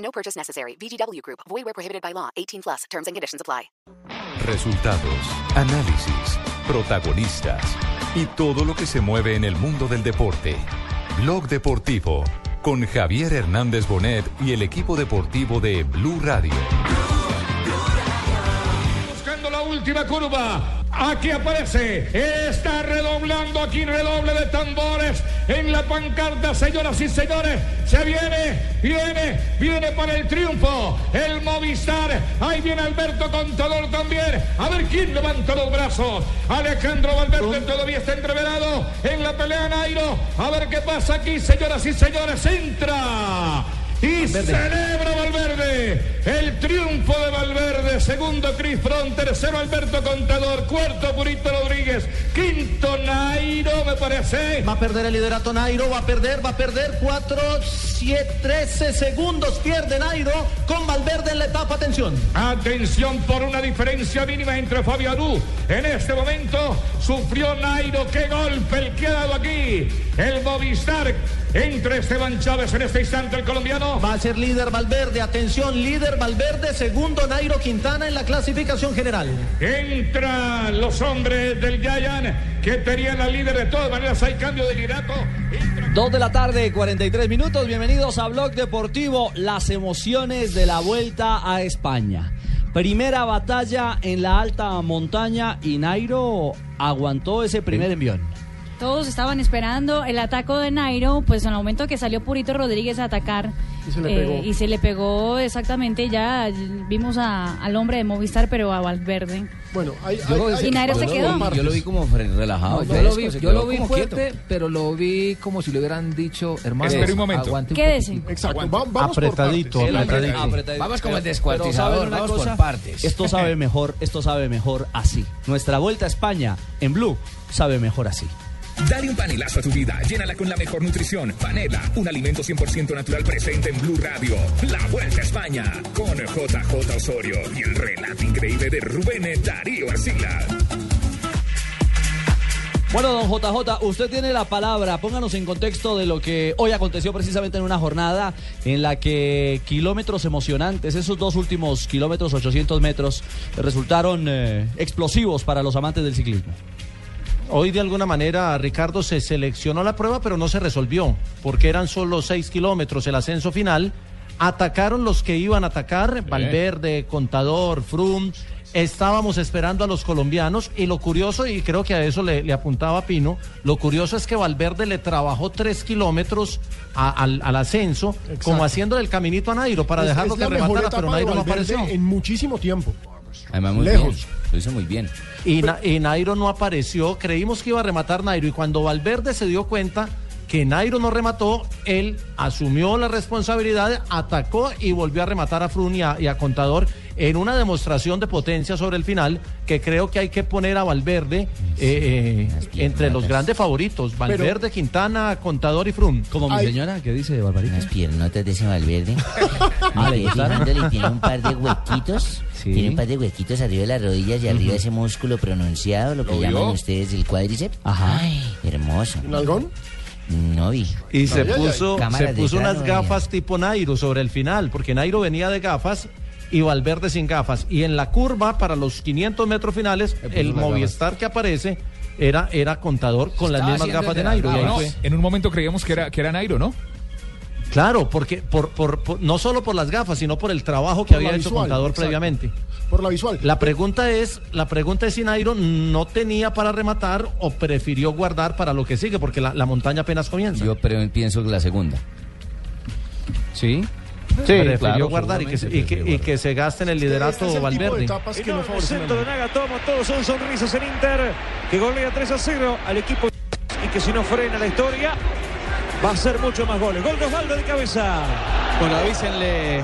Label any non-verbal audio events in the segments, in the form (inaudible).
No purchase necessary. VGW Group. Void where prohibited by law. 18 plus. Terms and conditions apply. Resultados, análisis, protagonistas y todo lo que se mueve en el mundo del deporte. Blog Deportivo con Javier Hernández Bonet y el equipo deportivo de Blue Radio. Buscando la última curva. Aquí aparece, está redoblando aquí redoble de tambores en la pancarta, señoras y señores. Se viene, viene, viene para el triunfo. El Movistar. Ahí viene Alberto Contador también. A ver quién levanta los brazos. Alejandro Valverde todavía está entreverado en la pelea Nairo. A ver qué pasa aquí, señoras y señores. Entra. Y celebra Valverde el triunfo de Valverde. Segundo Cris Front, tercero Alberto Contador, cuarto Purito Rodríguez, quinto Nairo, me parece. Va a perder el liderato Nairo, va a perder, va a perder 4, 7, 13 segundos. Pierde Nairo con Valverde en la etapa. Atención. Atención por una diferencia mínima entre Fabio Aru. En este momento sufrió Nairo. ¡Qué golpe el que ha dado aquí! El Movistar entre Esteban Chávez en este instante el colombiano. Va a ser líder Valverde. Atención, líder Valverde. Segundo Nairo Quintana en la clasificación general. Entran los hombres del Giant que tenían la líder de todas maneras. Hay cambio de liderato. Dos de la tarde, 43 minutos. Bienvenidos a Blog Deportivo. Las emociones de la vuelta a España. Primera batalla en la alta montaña y Nairo aguantó ese primer envión. Todos estaban esperando el ataque de Nairo, pues en el momento que salió Purito Rodríguez a atacar Y se le eh, pegó. y se le pegó exactamente, ya vimos a- al hombre de Movistar, pero a Valverde. Bueno, hay, Y Nairo se quedó. Yo lo vi como relajado. yo lo vi, yo lo vi fuerte, quieto. pero lo vi como si le hubieran dicho, hermano, Espere un momento. aguante un Quédese. poquitico. Exacto. Va- vamos Apretadito, por partes. apretadito. Apretadito. Vamos como el descuartizador, ¿saben una vamos cosa? por partes. Esto sabe mejor, esto sabe mejor así. Nuestra vuelta a España en Blue sabe mejor así. Dale un panelazo a tu vida, llénala con la mejor nutrición. Panela, un alimento 100% natural presente en Blue Radio. La Vuelta a España, con JJ Osorio y el relato increíble de Rubén Darío Arcila. Bueno, don JJ, usted tiene la palabra. Pónganos en contexto de lo que hoy aconteció precisamente en una jornada en la que kilómetros emocionantes, esos dos últimos kilómetros, 800 metros, resultaron eh, explosivos para los amantes del ciclismo. Hoy de alguna manera Ricardo se seleccionó la prueba pero no se resolvió porque eran solo 6 kilómetros el ascenso final. Atacaron los que iban a atacar, Valverde, Contador, Frum. Estábamos esperando a los colombianos y lo curioso, y creo que a eso le, le apuntaba Pino, lo curioso es que Valverde le trabajó 3 kilómetros a- al, al ascenso, como haciéndole el caminito a Nairo para Es- dejarlo es que rematara, pero Nairo no apareció. En muchísimo tiempo. Además, muy Lejos. bien. Lo hizo muy bien. Y, Na- y Nairo no apareció. Creímos que iba a rematar Nairo. Y cuando Valverde se dio cuenta que Nairo no remató, él asumió la responsabilidad, atacó y volvió a rematar a Frun y a, y a Contador en una demostración de potencia sobre el final que creo que hay que poner a Valverde eh, eh, entre los grandes favoritos. Valverde, Quintana, Contador y Frun. Como mi señora, que dice Barbarita. Unas (laughs) piernotas de ese Valverde. Ah, fijándole, tiene un par de huequitos. Sí. Tiene un par de huequitos arriba de las rodillas y arriba ese músculo pronunciado, lo que ¿Lo llaman vio? ustedes el cuádriceps. Ajá. Ay, hermoso. ¿Un algón? No vi. Y se puso, se de puso unas gafas tipo Nairo sobre el final, porque Nairo venía de gafas y Valverde sin gafas. Y en la curva, para los 500 metros finales, el Movistar que aparece era, era contador con las mismas gafas de Nairo. Y ahí no, fue. En un momento creíamos que era, que era Nairo, ¿no? Claro, porque por, por- por- no solo por las gafas, sino por el trabajo que Por había hecho visual, contador exacto. previamente. Por la visual. La pregunta es, la pregunta es si Nairo no tenía para rematar o prefirió guardar para lo que sigue, porque la, la montaña apenas comienza. Yo pienso que la segunda. Sí. Prefirió claro, guardar y que, se, y, que, prefirió y que se gaste en el liderato Este es el tipo de Valverde. etapas que no centro de. Nagatomo, todos son sonrisas en Inter, que golea 3 a 0 al equipo y que si no frena la historia, va a ser mucho más goles. Gol de Osvaldo de cabeza. Bueno, avísenle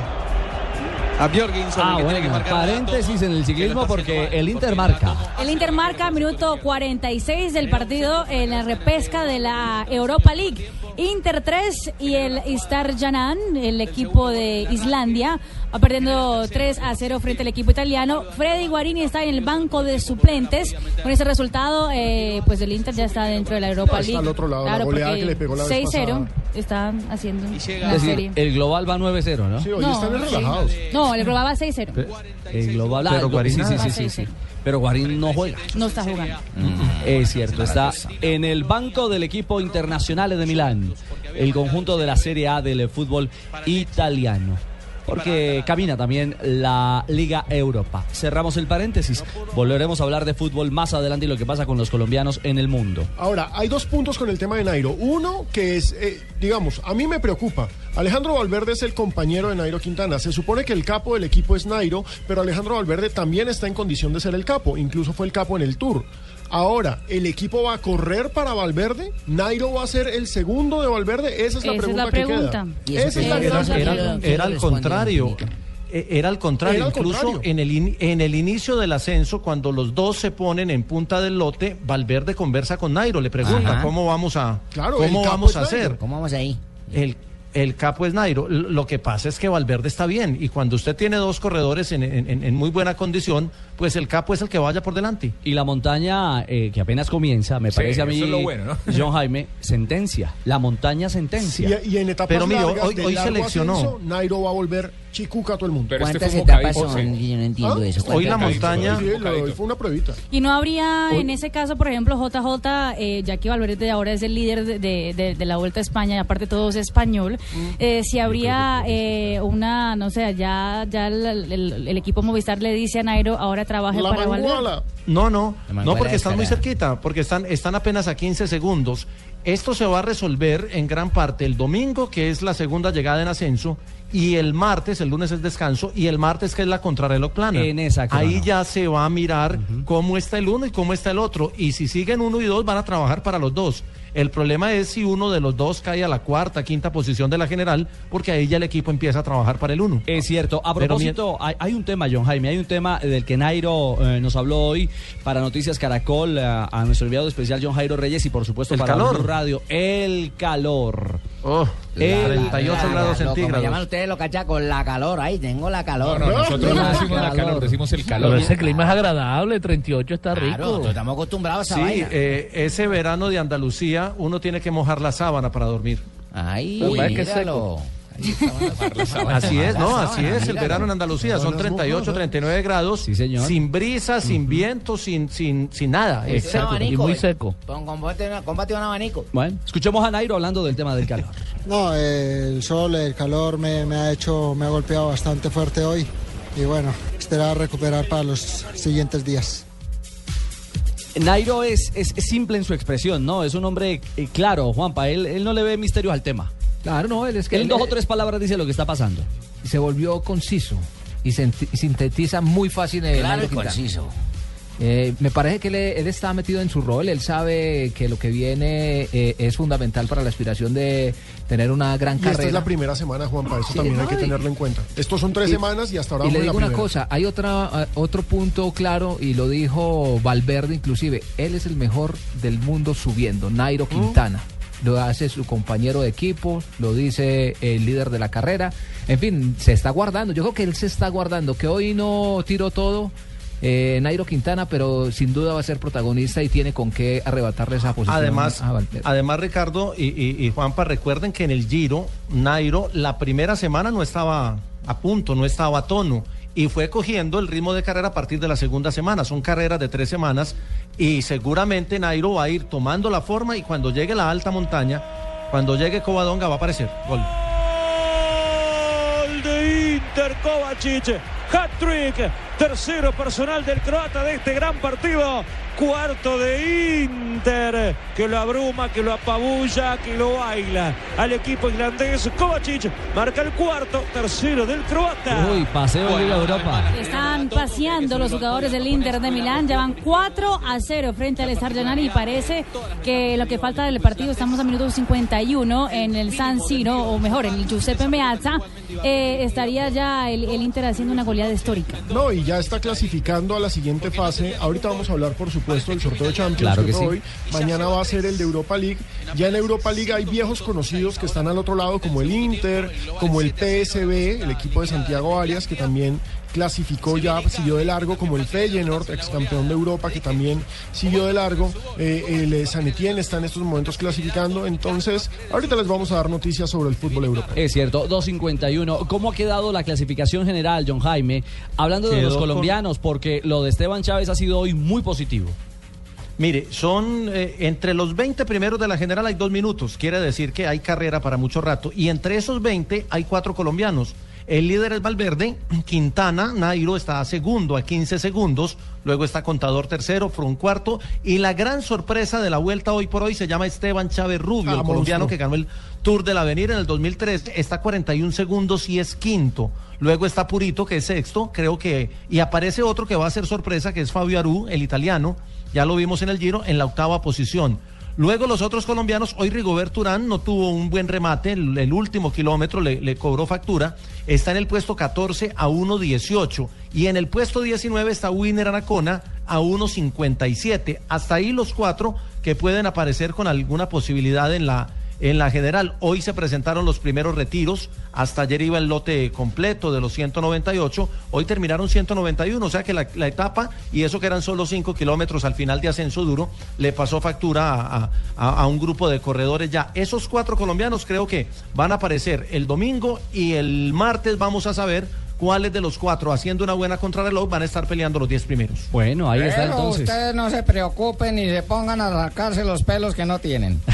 a Björginson Ah, que tiene que bueno, paréntesis en el ciclismo porque el Inter marca. El Inter marca minuto 46 del partido en la repesca de la Europa League. Inter 3 y el Star Janan, el equipo de Islandia, va perdiendo 3 a 0 frente al equipo italiano. Freddy Guarini está en el banco de suplentes. Con ese resultado, eh, pues el Inter ya está dentro de la Europa Ah, está League. al otro lado, la Claro, goleada porque que le pegó la vez 6-0 están haciendo Es la decir, serie. el global va 9-0, ¿no? Sí, hoy No, están sí. relajados. No, el global va 6-0. El global Pero ah, lo- Guarín sí, sí, sí, sí, sí. Pero Guarín no juega. No está jugando. Es cierto, está en el banco del equipo internacional de Milán, el conjunto de la Serie A del fútbol italiano. Porque camina también la Liga Europa. Cerramos el paréntesis. Volveremos a hablar de fútbol más adelante y lo que pasa con los colombianos en el mundo. Ahora, hay dos puntos con el tema de Nairo. Uno, que es, eh, digamos, a mí me preocupa. Alejandro Valverde es el compañero de Nairo Quintana. Se supone que el capo del equipo es Nairo, pero Alejandro Valverde también está en condición de ser el capo. Incluso fue el capo en el Tour. Ahora, ¿el equipo va a correr para Valverde? ¿Nairo va a ser el segundo de Valverde? Esa es la Esa es pregunta que pregunta. queda. Esa es la era- gran Era, al contrario. Eh, Era al contrario, Era al incluso contrario. En, el in- en el inicio del ascenso, cuando los dos se ponen en punta del lote, Valverde conversa con Nairo, le pregunta Ajá. cómo vamos a, Claro, cómo vamos a hacer. ¿Cómo vamos ahí? El, el capo es Nairo. Lo que pasa es que Valverde está bien y cuando usted tiene dos corredores en- en muy buena condición, pues el capo es el que vaya por delante. Y la montaña, eh, que apenas comienza, me Sí, parece a mí, eso es lo bueno, ¿no? (laughs) John Jaime, sentencia. La montaña sentencia. Y, y en etapas Pero mire, largas hoy- hoy seleccionó. ascenso, Nairo va a volver chicuca a todo el mundo. Pero este ¿Cuántas etapas son? sí. Yo no entiendo ¿Ah? eso. Hoy la ¿Cuántas- montaña... Sí, lo- fue una pruebita. Y no habría, en ese caso, por ejemplo, JJ, eh, ya que Valverde ahora es el líder de, de- de- de la Vuelta a España, y aparte todo es español, eh, si habría eh, una, no sé, ya, ya el, el- el equipo Movistar le dice a Nairo, ahora trabaje La para Valverde. No, no, no porque están muy cerquita, porque están, están apenas a 15 segundos. Esto se va a resolver en gran parte el domingo, que es la segunda llegada en ascenso, y el martes, el lunes es descanso, y el martes que es la contrarreloj plana. En esa. Ahí ya se va a mirar cómo está el uno y cómo está el otro. Y si siguen uno y dos, van a trabajar para los dos. El problema es si uno de los dos cae a la cuarta, quinta posición de la general, porque ahí ya el equipo empieza a trabajar para el uno. Es cierto. A propósito, hay, hay un tema, John Jaime, hay un tema del que Nairo eh, nos habló hoy para Noticias Caracol, a, a nuestro enviado especial John Jairo Reyes y por supuesto El para calor. Blue Radio. El calor. Oh, El- 38 La- grados lo- Como llaman centígrados. ustedes los cachacos, la calor. Ahí tengo la calor. No, no, nosotros no La decimos la calor, decimos el calor. Pero ese clima es agradable, 38 está Claro, rico. estamos acostumbrados a esa Sí, vaina. eh, ese verano de Andalucía uno tiene que mojar la sábana para dormir. Ay, Uy, es que míralo. Así es, ¿no? Así es, el verano en Andalucía son 38, 39 grados, Sí, señor. sin brisa, sin viento, sin, sin, sin nada. Es seco. abanico, y muy seco. Combate, un abanico. Bueno, escuchemos a Nairo hablando del tema del calor. (laughs) No, eh, el sol, el calor me, me ha hecho, me ha golpeado bastante fuerte hoy y bueno, esperar recuperar para los siguientes días. Nairo es, es, es simple en su expresión, ¿no? Es un hombre eh, claro, Juanpa. Él, él no le ve misterios al tema. Claro, no, él es que Él en dos o tres palabras dice lo que está pasando. se volvió conciso y y sintetiza muy fácil el Claro y conciso. Eh, me parece que él, él está metido en su rol, él sabe que lo que viene eh, es fundamental para la aspiración de tener una gran Y carrera. esta es la primera semana, Juanpa, eso Sí, también hay que y- tenerlo en cuenta. Estos son tres Y- semanas y hasta ahora Y le la digo una primera. cosa, hay otra eh, otro punto claro y lo dijo Valverde inclusive, él es el mejor del mundo subiendo, Nairo Quintana. Lo hace su compañero de equipo, lo dice el líder de la carrera. En fin, se está guardando. Yo creo que él se está guardando, que hoy no tiró todo eh, Nairo Quintana, pero sin duda va a ser protagonista y tiene con qué arrebatarle esa posición Además, a además Ricardo y, y- y Juanpa, recuerden que en el Giro, Nairo, la primera semana no estaba a punto, no estaba a tono. Y fue cogiendo el ritmo de carrera a partir de la segunda semana. Son carreras de tres semanas. Y seguramente Nairo va a ir tomando la forma y cuando llegue la alta montaña, cuando llegue Covadonga va a aparecer. Gol. Gol de Inter Kovacic. Hat-trick Tercero personal del croata de este gran partido. Cuarto de Inter, que lo abruma, que lo apabulla, que lo baila. Al equipo islandés, Kovacic marca el cuarto, tercero del croata. Uy, paseo de Liga Europa. Están paseando los jugadores del Inter de Milán, ya van 4 a 0 frente al Star Giannani y parece que lo que falta del partido, estamos a minuto 51 en el San Siro, o mejor, en el Giuseppe Meazza, eh, estaría ya el, el Inter haciendo una goleada histórica. No, y ya está clasificando a la siguiente fase. Ahorita vamos a hablar, por supuesto, del sorteo de Champions. Claro que sí. hoy. Mañana va a ser el de Europa League. Ya en Europa League hay viejos conocidos que están al otro lado, como el Inter, como el PSB, el equipo de Santiago Arias, que también clasificó ya, siguió de largo, como el Feyenoord, ex campeón de Europa, que también siguió de largo. Eh, el eh, San Etienne está en estos momentos clasificando. Entonces, ahorita les vamos a dar noticias sobre el fútbol europeo. Es cierto, 2.51. ¿Cómo ha quedado la clasificación general, John Jaime? Hablando de Quedó los con- colombianos, porque lo de Esteban Chávez ha sido hoy muy positivo. Mire, son eh, entre los 20 primeros de la general hay dos minutos, quiere decir que hay carrera para mucho rato. Y entre esos 20 hay cuatro colombianos. El líder es Valverde, Quintana, Nairo está segundo a 15 segundos, luego está Contador tercero, Frun cuarto, y la gran sorpresa de la vuelta hoy por hoy se llama Esteban Chávez Rubio, Ah, el colombiano monstruo. que ganó el Tour del Avenir en el 2003, está 41 segundos y es quinto. Luego está Purito, que es sexto, creo que, y aparece otro que va a ser sorpresa, que es Fabio Aru, el italiano, ya lo vimos en el Giro, en la octava posición. Luego los otros colombianos, hoy Rigobert Urán no tuvo un buen remate, el, el último kilómetro le, le cobró factura, está en el puesto 14 a 1.18 y en el puesto 19 está Winner Anacona a 1.57. Hasta ahí los cuatro que pueden aparecer con alguna posibilidad en la, en la general. Hoy se presentaron los primeros retiros, hasta ayer iba el lote completo de los 198, hoy terminaron 191, o sea que la, etapa, y eso que eran solo 5 kilómetros al final de ascenso duro, le pasó factura a un grupo de corredores ya. Esos cuatro colombianos creo que van a aparecer el domingo y el martes vamos a saber cuáles de los cuatro haciendo una buena contrarreloj van a estar peleando los 10 primeros. Bueno, ahí está Pero entonces. ustedes no se preocupen ni se pongan a sacarse los pelos que no tienen. (laughs)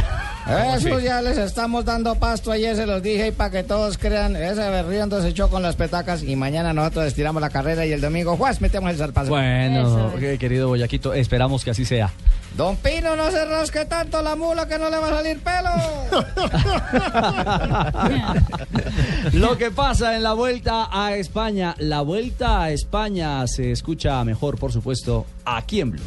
Eso ya les estamos dando pasto, ayer se los dije y para que todos crean, ese berriendo se echó con las petacas y mañana nosotros estiramos la carrera y el domingo, juas, metemos el zarpazo. Bueno, querido Boyaquito, esperamos que así sea. Don Pino, no se rasque tanto la mula que no le va a salir pelo. (laughs) Lo que pasa en la vuelta a España, la vuelta a España se escucha mejor, por supuesto, aquí en Blue.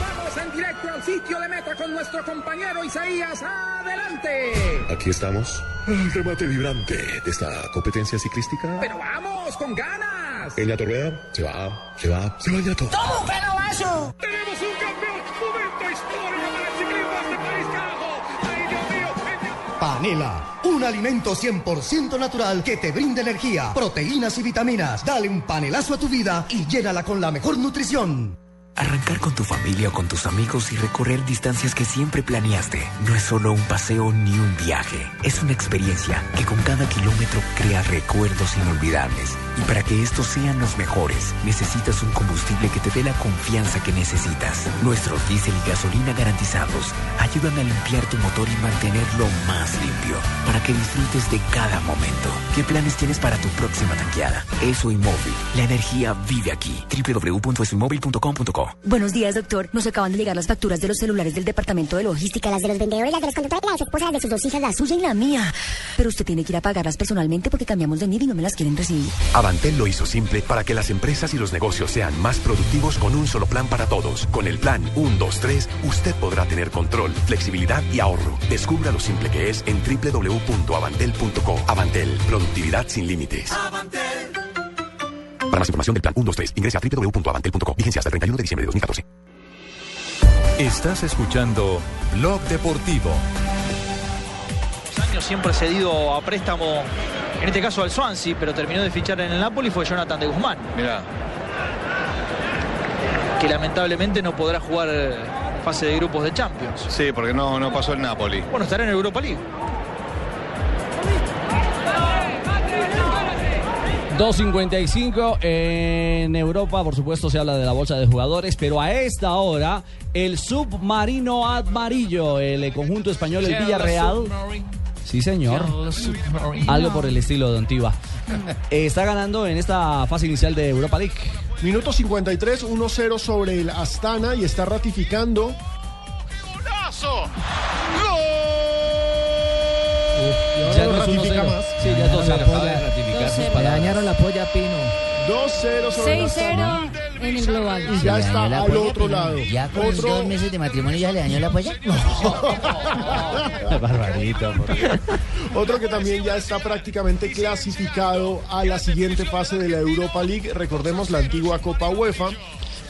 Vamos en directo al sitio de meta con nuestro compañero Isaías. ¡Adelante! Aquí estamos. El remate vibrante de esta competencia ciclística. Pero vamos, con ganas. Peña Torrea se va, se va, se va Ñato. ¡Toma un pelobazo! ¡Tenemos un campeón! ¡Momento histórico para el ciclismo de este país, carajo! ¡Ay, Dios mío! Panela, un alimento 100% natural que te brinda energía, proteínas y vitaminas. Dale un panelazo a tu vida y llénala con la mejor nutrición. Arrancar con tu familia o con tus amigos y recorrer distancias que siempre planeaste no es solo un paseo ni un viaje, es una experiencia que con cada kilómetro crea recuerdos inolvidables. Y para que estos sean los mejores, necesitas un combustible que te dé la confianza que necesitas. Nuestros diésel y gasolina garantizados ayudan a limpiar tu motor y mantenerlo más limpio, para que disfrutes de cada momento. ¿Qué planes tienes para tu próxima tanqueada? Eso y móvil. La energía vive aquí. www.esoymóvil.com.co Buenos días, doctor. Nos acaban de llegar las facturas de los celulares del departamento de logística, las de los vendedores, las de los conductores, las esposas de sus dos hijas, la suya y la mía. Pero usted tiene que ir a pagarlas personalmente porque cambiamos de NID y no me las quieren recibir. Avantel lo hizo simple para que las empresas y los negocios sean más productivos con un solo plan para todos. Con el plan 123, usted podrá tener control, flexibilidad y ahorro. Descubra lo simple que es en www.avantel.co. Avantel, productividad sin límites. Para más información del plan 123, ingrese a www.avantel.co. Vigencia hasta el 31 de diciembre de 2014. Estás escuchando Blog Deportivo. Años siempre cedido a préstamo, en este caso al Swansea, pero terminó de fichar en el Napoli fue Jonathan de Guzmán, Mirá, que lamentablemente no podrá jugar fase de grupos de Champions. sí, porque no, no pasó el Napoli. Bueno, estará en Europa League. 2.55 en Europa, por supuesto, se habla de la bolsa de jugadores, pero a esta hora, el submarino amarillo, el conjunto español, el Villarreal, Sí, señor. Algo por el estilo, Don Tiva. Eh, está ganando en esta fase inicial de Europa League. Minuto 53, 1-0 sobre el Astana y está ratificando. Ya no no es ratifica 1-0. más. Sí, ya es 2-0. Le dañaron la polla a Pino. 2-0 sobre el Astana. 6-0 en el global. Y ya está al otro lado. Ya con los Otro, dos meses de matrimonio ya le dañó la polla. (laughs) Barbarito. otro que también ya está prácticamente clasificado a la siguiente fase de la Europa League. Recordemos la antigua Copa UEFA.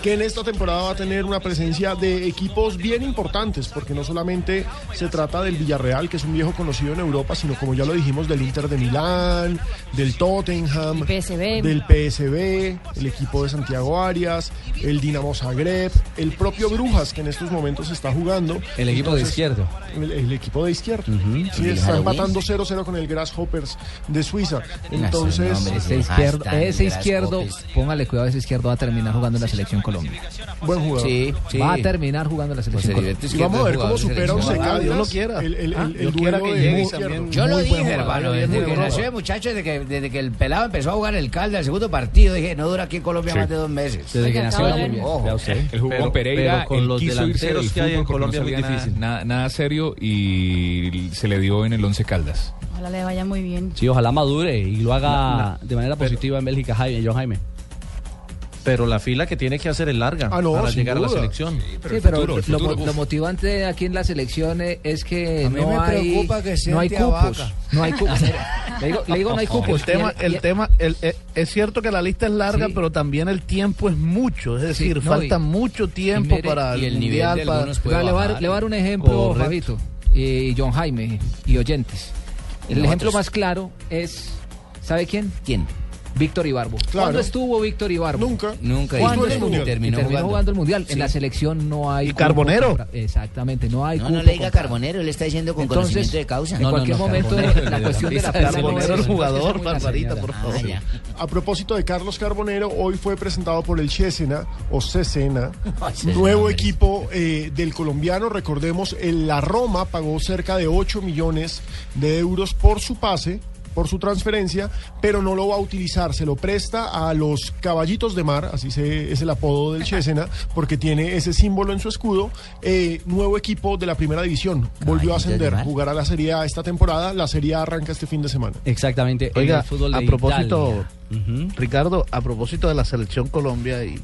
Que en esta temporada va a tener una presencia de equipos bien importantes, porque no solamente se trata del Villarreal, que es un viejo conocido en Europa, sino como ya lo dijimos, del Inter de Milán, del Tottenham, del PSV, el equipo de Santiago Arias, el Dinamo Zagreb, el propio Brujas, que en estos momentos está jugando. El equipo de izquierdo. El, el equipo de izquierdo. Sí, está Harawin. empatando 0-0 con el Grasshoppers de Suiza. Entonces, ese izquierdo, ese izquierdo, póngale cuidado, ese izquierdo va a terminar jugando en la selección Colombia. Buen jugador. Sí, Va a terminar jugando en la selección Colombia. Y vamos a ver cómo supera un Secaldas. Dios lo quiera. El, el, Ah, el, Dios el quiera duelo que de llegue izquierdo. también. Yo lo dije, hermano, desde que nació el muchacho, desde que, desde que el pelado empezó a jugar el calda, el segundo partido, dije, no dura aquí en Colombia Sí. más de dos meses. Desde que nació Oiga, muy bien. ojo. Vea usted. El jugó Pero- con Pereira, pero con los delanteros del que hay en Colombia es muy difícil. Nada, serio y se le dio en el Once Caldas. Ojalá le vaya muy bien. Sí, ojalá madure y lo haga de manera positiva en Bélgica, Jaime, John Jaime. Pero la fila que tiene que hacer es larga Ah, no, para llegar a la selección. Sí, pero lo, mo- lo motivante aquí en la selección eh, es que A mí no me hay, preocupa que no hay cupos. Vaca. No hay cupos. (laughs) le, digo, le digo, no hay cupos. El tema, el y tema el- eh, es cierto que la lista es larga, Sí. pero también el tiempo es mucho. Es decir, no, falta y- mucho tiempo mire, para y el, nivel mundial. de para- Le voy a dar- le voy a dar un ejemplo. Fabito, y John Jaime y oyentes. El ejemplo más claro es, ¿sabe quién? ¿Quién? Víctor Ibarbo. Claro. ¿Cuándo estuvo Víctor Ibarbo? Nunca. Nunca ¿Cuándo estuvo? Y Terminó terminó, jugando. jugando el mundial. Sí. En la selección no hay. ¿Y cupo Carbonero? compra- Exactamente, no hay. No, le diga. Carbonero, él está diciendo con Entonces, conocimiento de causa. En cualquier momento, la cuestión de la Carbonero es- el jugador, Barbarita, por favor. Ah, ya. A propósito de Carlos Carbonero, hoy fue presentado por el Chesena o Cesena, (laughs) nuevo equipo eh, del colombiano. Recordemos, el- la Roma pagó cerca de 8 millones de euros por su pase, por su transferencia, pero no lo va a utilizar. Se lo presta a los caballitos de mar, así se, es el apodo del Chesena, porque tiene ese símbolo en su escudo. Eh, nuevo equipo de la primera división. Volvió a ascender, jugará la Serie A esta temporada. La Serie A arranca este fin de semana. Exactamente. en Oiga, el fútbol de a propósito. Ricardo, a propósito de la selección Colombia, y,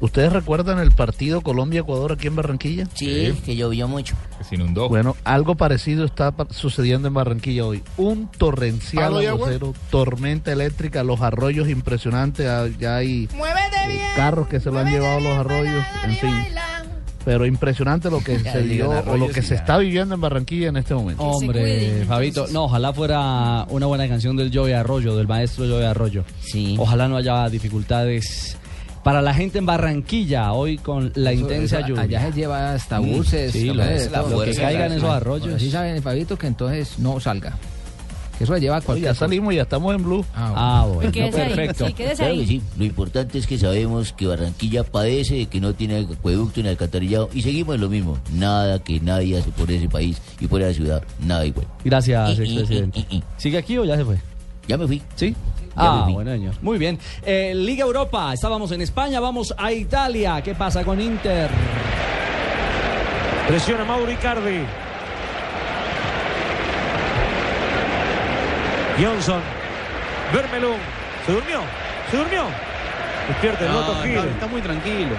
¿ustedes recuerdan el partido Colombia-Ecuador aquí en Barranquilla? Sí, que llovió mucho. Que se inundó. Bueno, algo parecido está sucediendo en Barranquilla hoy. Un torrencial aguacero, tormenta eléctrica, los arroyos impresionantes, ah, ya hay eh, carros que se lo han llevado los arroyos, en fin. Pero impresionante lo que (laughs) Ya se dio o lo que se está viviendo en Barranquilla en este momento. Hombre, Fabito, no, ojalá fuera una buena canción del Joey Arroyo, del maestro Joey Arroyo. Sí. Ojalá no haya dificultades para la gente en Barranquilla hoy con la Eso- intensa eso lluvia. Allá se lleva hasta Mm, buses. sí, lo- es la que caigan esos arroyos. Así saben, Fabito, que entonces no salga. Que eso le lleva a Oye, cualquier ya cosa. salimos, ya estamos en blue. Ah, bueno. Ah, bueno, Quédese ahí, perfecto. sí, Claro ahí. que sí. Lo importante es que sabemos que Barranquilla padece de que no tiene acueducto ni alcantarillado y seguimos en lo mismo. Nada que nadie hace por ese país y por esa ciudad. Nada igual. Gracias, Y- y- expresidente. y- y- y. ¿Sigue aquí o ya se fue? Ya me fui. ¿Sí? Ah, bueno, señor. Muy bien. Eh, Liga Europa, estábamos en España, vamos a Italia. ¿Qué pasa con Inter? Presiona Mauro Icardi. Johnson. Vermelón. Se durmió. Se durmió. Despierta el Loto Gil. muy tranquilo.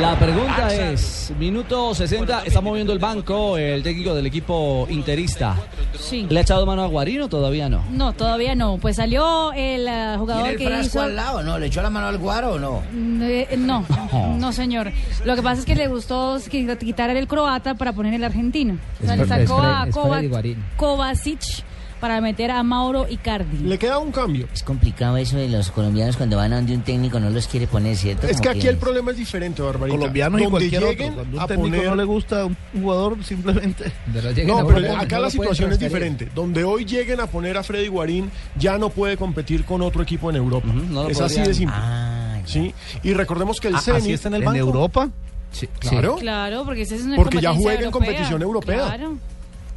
La pregunta es, minuto 60, está moviendo el banco el técnico del equipo interista. Sí. ¿Le ha echado mano a Guarino? Todavía no. No, todavía no. Pues salió el ¿Tiene jugador el que frasco hizo. al lado? ¿No? ¿Le echó la mano al guaro o no? Mm, eh, No, (laughs) no señor. Lo que pasa es que le gustó qui- quitar el croata para poner el argentino. O sea, Es le sacó es a. Kovacic para meter a Mauro Icardi. Le queda un cambio. Es complicado eso de los colombianos cuando van a donde un técnico no los quiere poner, ¿cierto? Es que aquí el problema es diferente, Barbarita. Colombianos y Donde cualquier lleguen otro. Cuando a un técnico poner- no le gusta a un jugador, simplemente... No, poner, pero acá no la situación es diferente. Donde hoy lleguen a poner a Freddy Guarín, ya no puede competir con otro equipo en Europa. Ujú, no lo es así de simple. Ah. ¿sí? Y recordemos que el Ah, Zenit... ¿Así está en el ¿En banco? Europa? Claro. Claro, porque esa es una Porque ya juega en competición europea. Claro.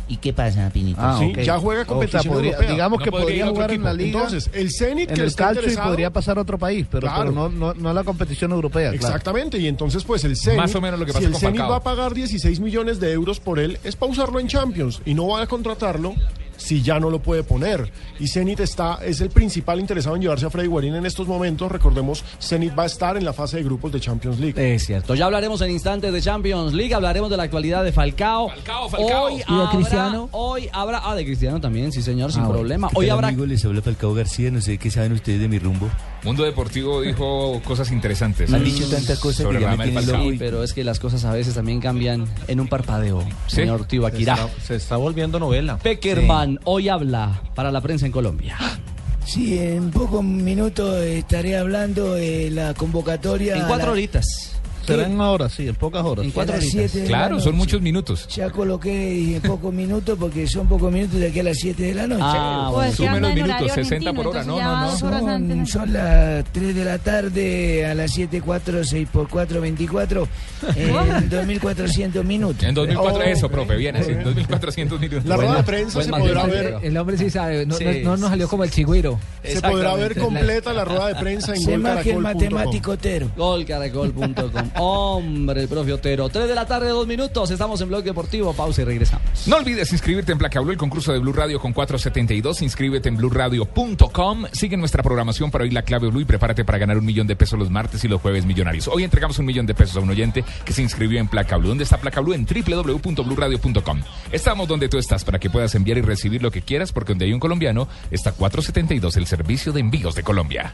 ¿Y qué pasa, Pinito? Ah, Sí, ok. ya juega competición podría- europea. Digamos que No podría podría ir a otro jugar en la liga. Entonces, el Zenit en que el está calcio y interesado- podría pasar a otro país, pero, Claro. pero no, no, no a la competición europea. claro. Exactamente, y entonces pues el Zenit, Más o menos lo que si pasa el con Zenit Falcao. va a pagar 16 millones de euros por él, es para usarlo en Champions y no va a contratarlo si ya no lo puede poner. Y Zenit está, es el principal interesado en llevarse a Freddy Guarín en estos momentos. Recordemos, Zenit va a estar en la fase de grupos de Champions League. Es cierto. Ya hablaremos en instantes de Champions League, hablaremos de la actualidad de Falcao. Falcao. Hoy ¿Y de habrá- Cristiano? Hoy habrá. Ah, de Cristiano también, sí, señor, sin Ah, bueno. problema. ¿Qué Hoy habrá. amigo? Les habla Falcao García, no sé qué saben ustedes de mi rumbo. Mundo Deportivo dijo cosas interesantes. Han dicho tantas cosas sobre que ya me tienen loco pero es que las cosas a veces también cambian en un parpadeo, ¿Sí? señor Se Tibaquirá. está, se está volviendo novela. Peckerman hoy habla para la prensa en Colombia. Sí, en pocos minutos estaré hablando de la convocatoria. En cuatro horitas. Será en horas, sí, en pocas horas. En cuatro siete de Claro, la son noche. muchos minutos. Ya coloqué dije, pocos minutos porque son pocos minutos de aquí a las 7 de la noche. Ah, Pues que Sume anda los en minutos, horario 60 por hora. No, no, no. Son, son las 3 de la tarde a las 7, 4, 6 por 4, 24, (laughs) en 2400 minutos. En 2004, Oh, eso, profe, bien así. 2400 minutos. La rueda de prensa se podrá ver, El hombre sí sabe, no, Sí, no- no nos salió como el chigüiro. se podrá ver completa la rueda de prensa en Se magia el golcaracol.com. matemático Otero. Golcaracol.com. Hombre, el profe Otero. 3 de la tarde, dos minutos. Estamos en Blog Deportivo. Pausa y regresamos. No olvides inscribirte en Placa Blue, el concurso de Blue Radio con 472. Inscríbete en blueradio.com. Sigue nuestra programación para oír la clave Blue y prepárate para ganar un millón de pesos los martes y los jueves millonarios. Hoy entregamos un millón de pesos a un oyente que se inscribió en Placa Blue. ¿Dónde está Placa Blue? En www.bluradio.com. Estamos donde tú estás para que puedas enviar y recibir lo que quieras, porque donde hay un colombiano está 472, el servicio de envíos de Colombia.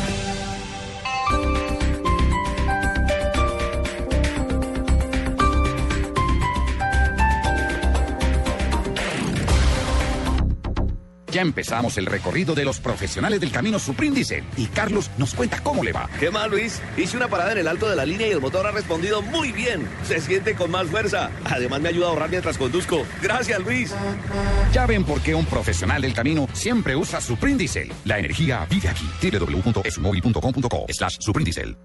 Ya empezamos el recorrido de los profesionales del camino Supríndice y Carlos nos cuenta cómo le va. ¿Qué más, Luis? Hice una parada en el alto de la línea y el motor ha respondido muy bien. Se siente con más fuerza. Además, me ayuda a ahorrar mientras conduzco. Gracias, Luis. Ya ven por qué un profesional del camino siempre usa Suprindicel. La energía vive aquí. www.esumóvil.com.co slash Suprindicel.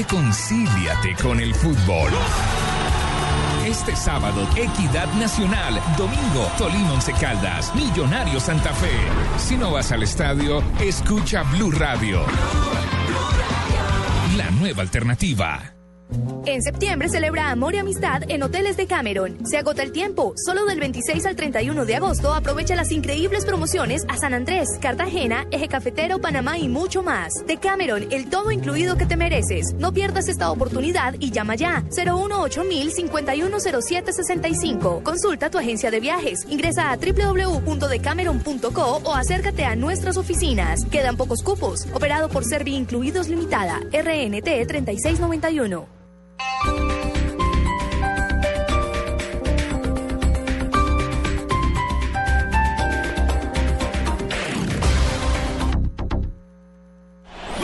Reconcíliate con el fútbol. Este sábado, Equidad Nacional. Domingo, Tolima Once Caldas. Millonario Santa Fe. Si no vas al estadio, escucha Blue Radio. La nueva alternativa. En septiembre celebra Amor y Amistad en Hoteles de Cameron. Se agota el tiempo. Solo del 26 al 31 de agosto aprovecha las increíbles promociones a San Andrés, Cartagena, Eje Cafetero, Panamá y mucho más. De Cameron, el todo incluido que te mereces. No pierdas esta oportunidad y llama ya. 018 510765 Consulta tu agencia de viajes. Ingresa a www.decameron.co o acércate a nuestras oficinas. Quedan pocos cupos. Operado por Servi Incluidos Limitada. RNT 3691.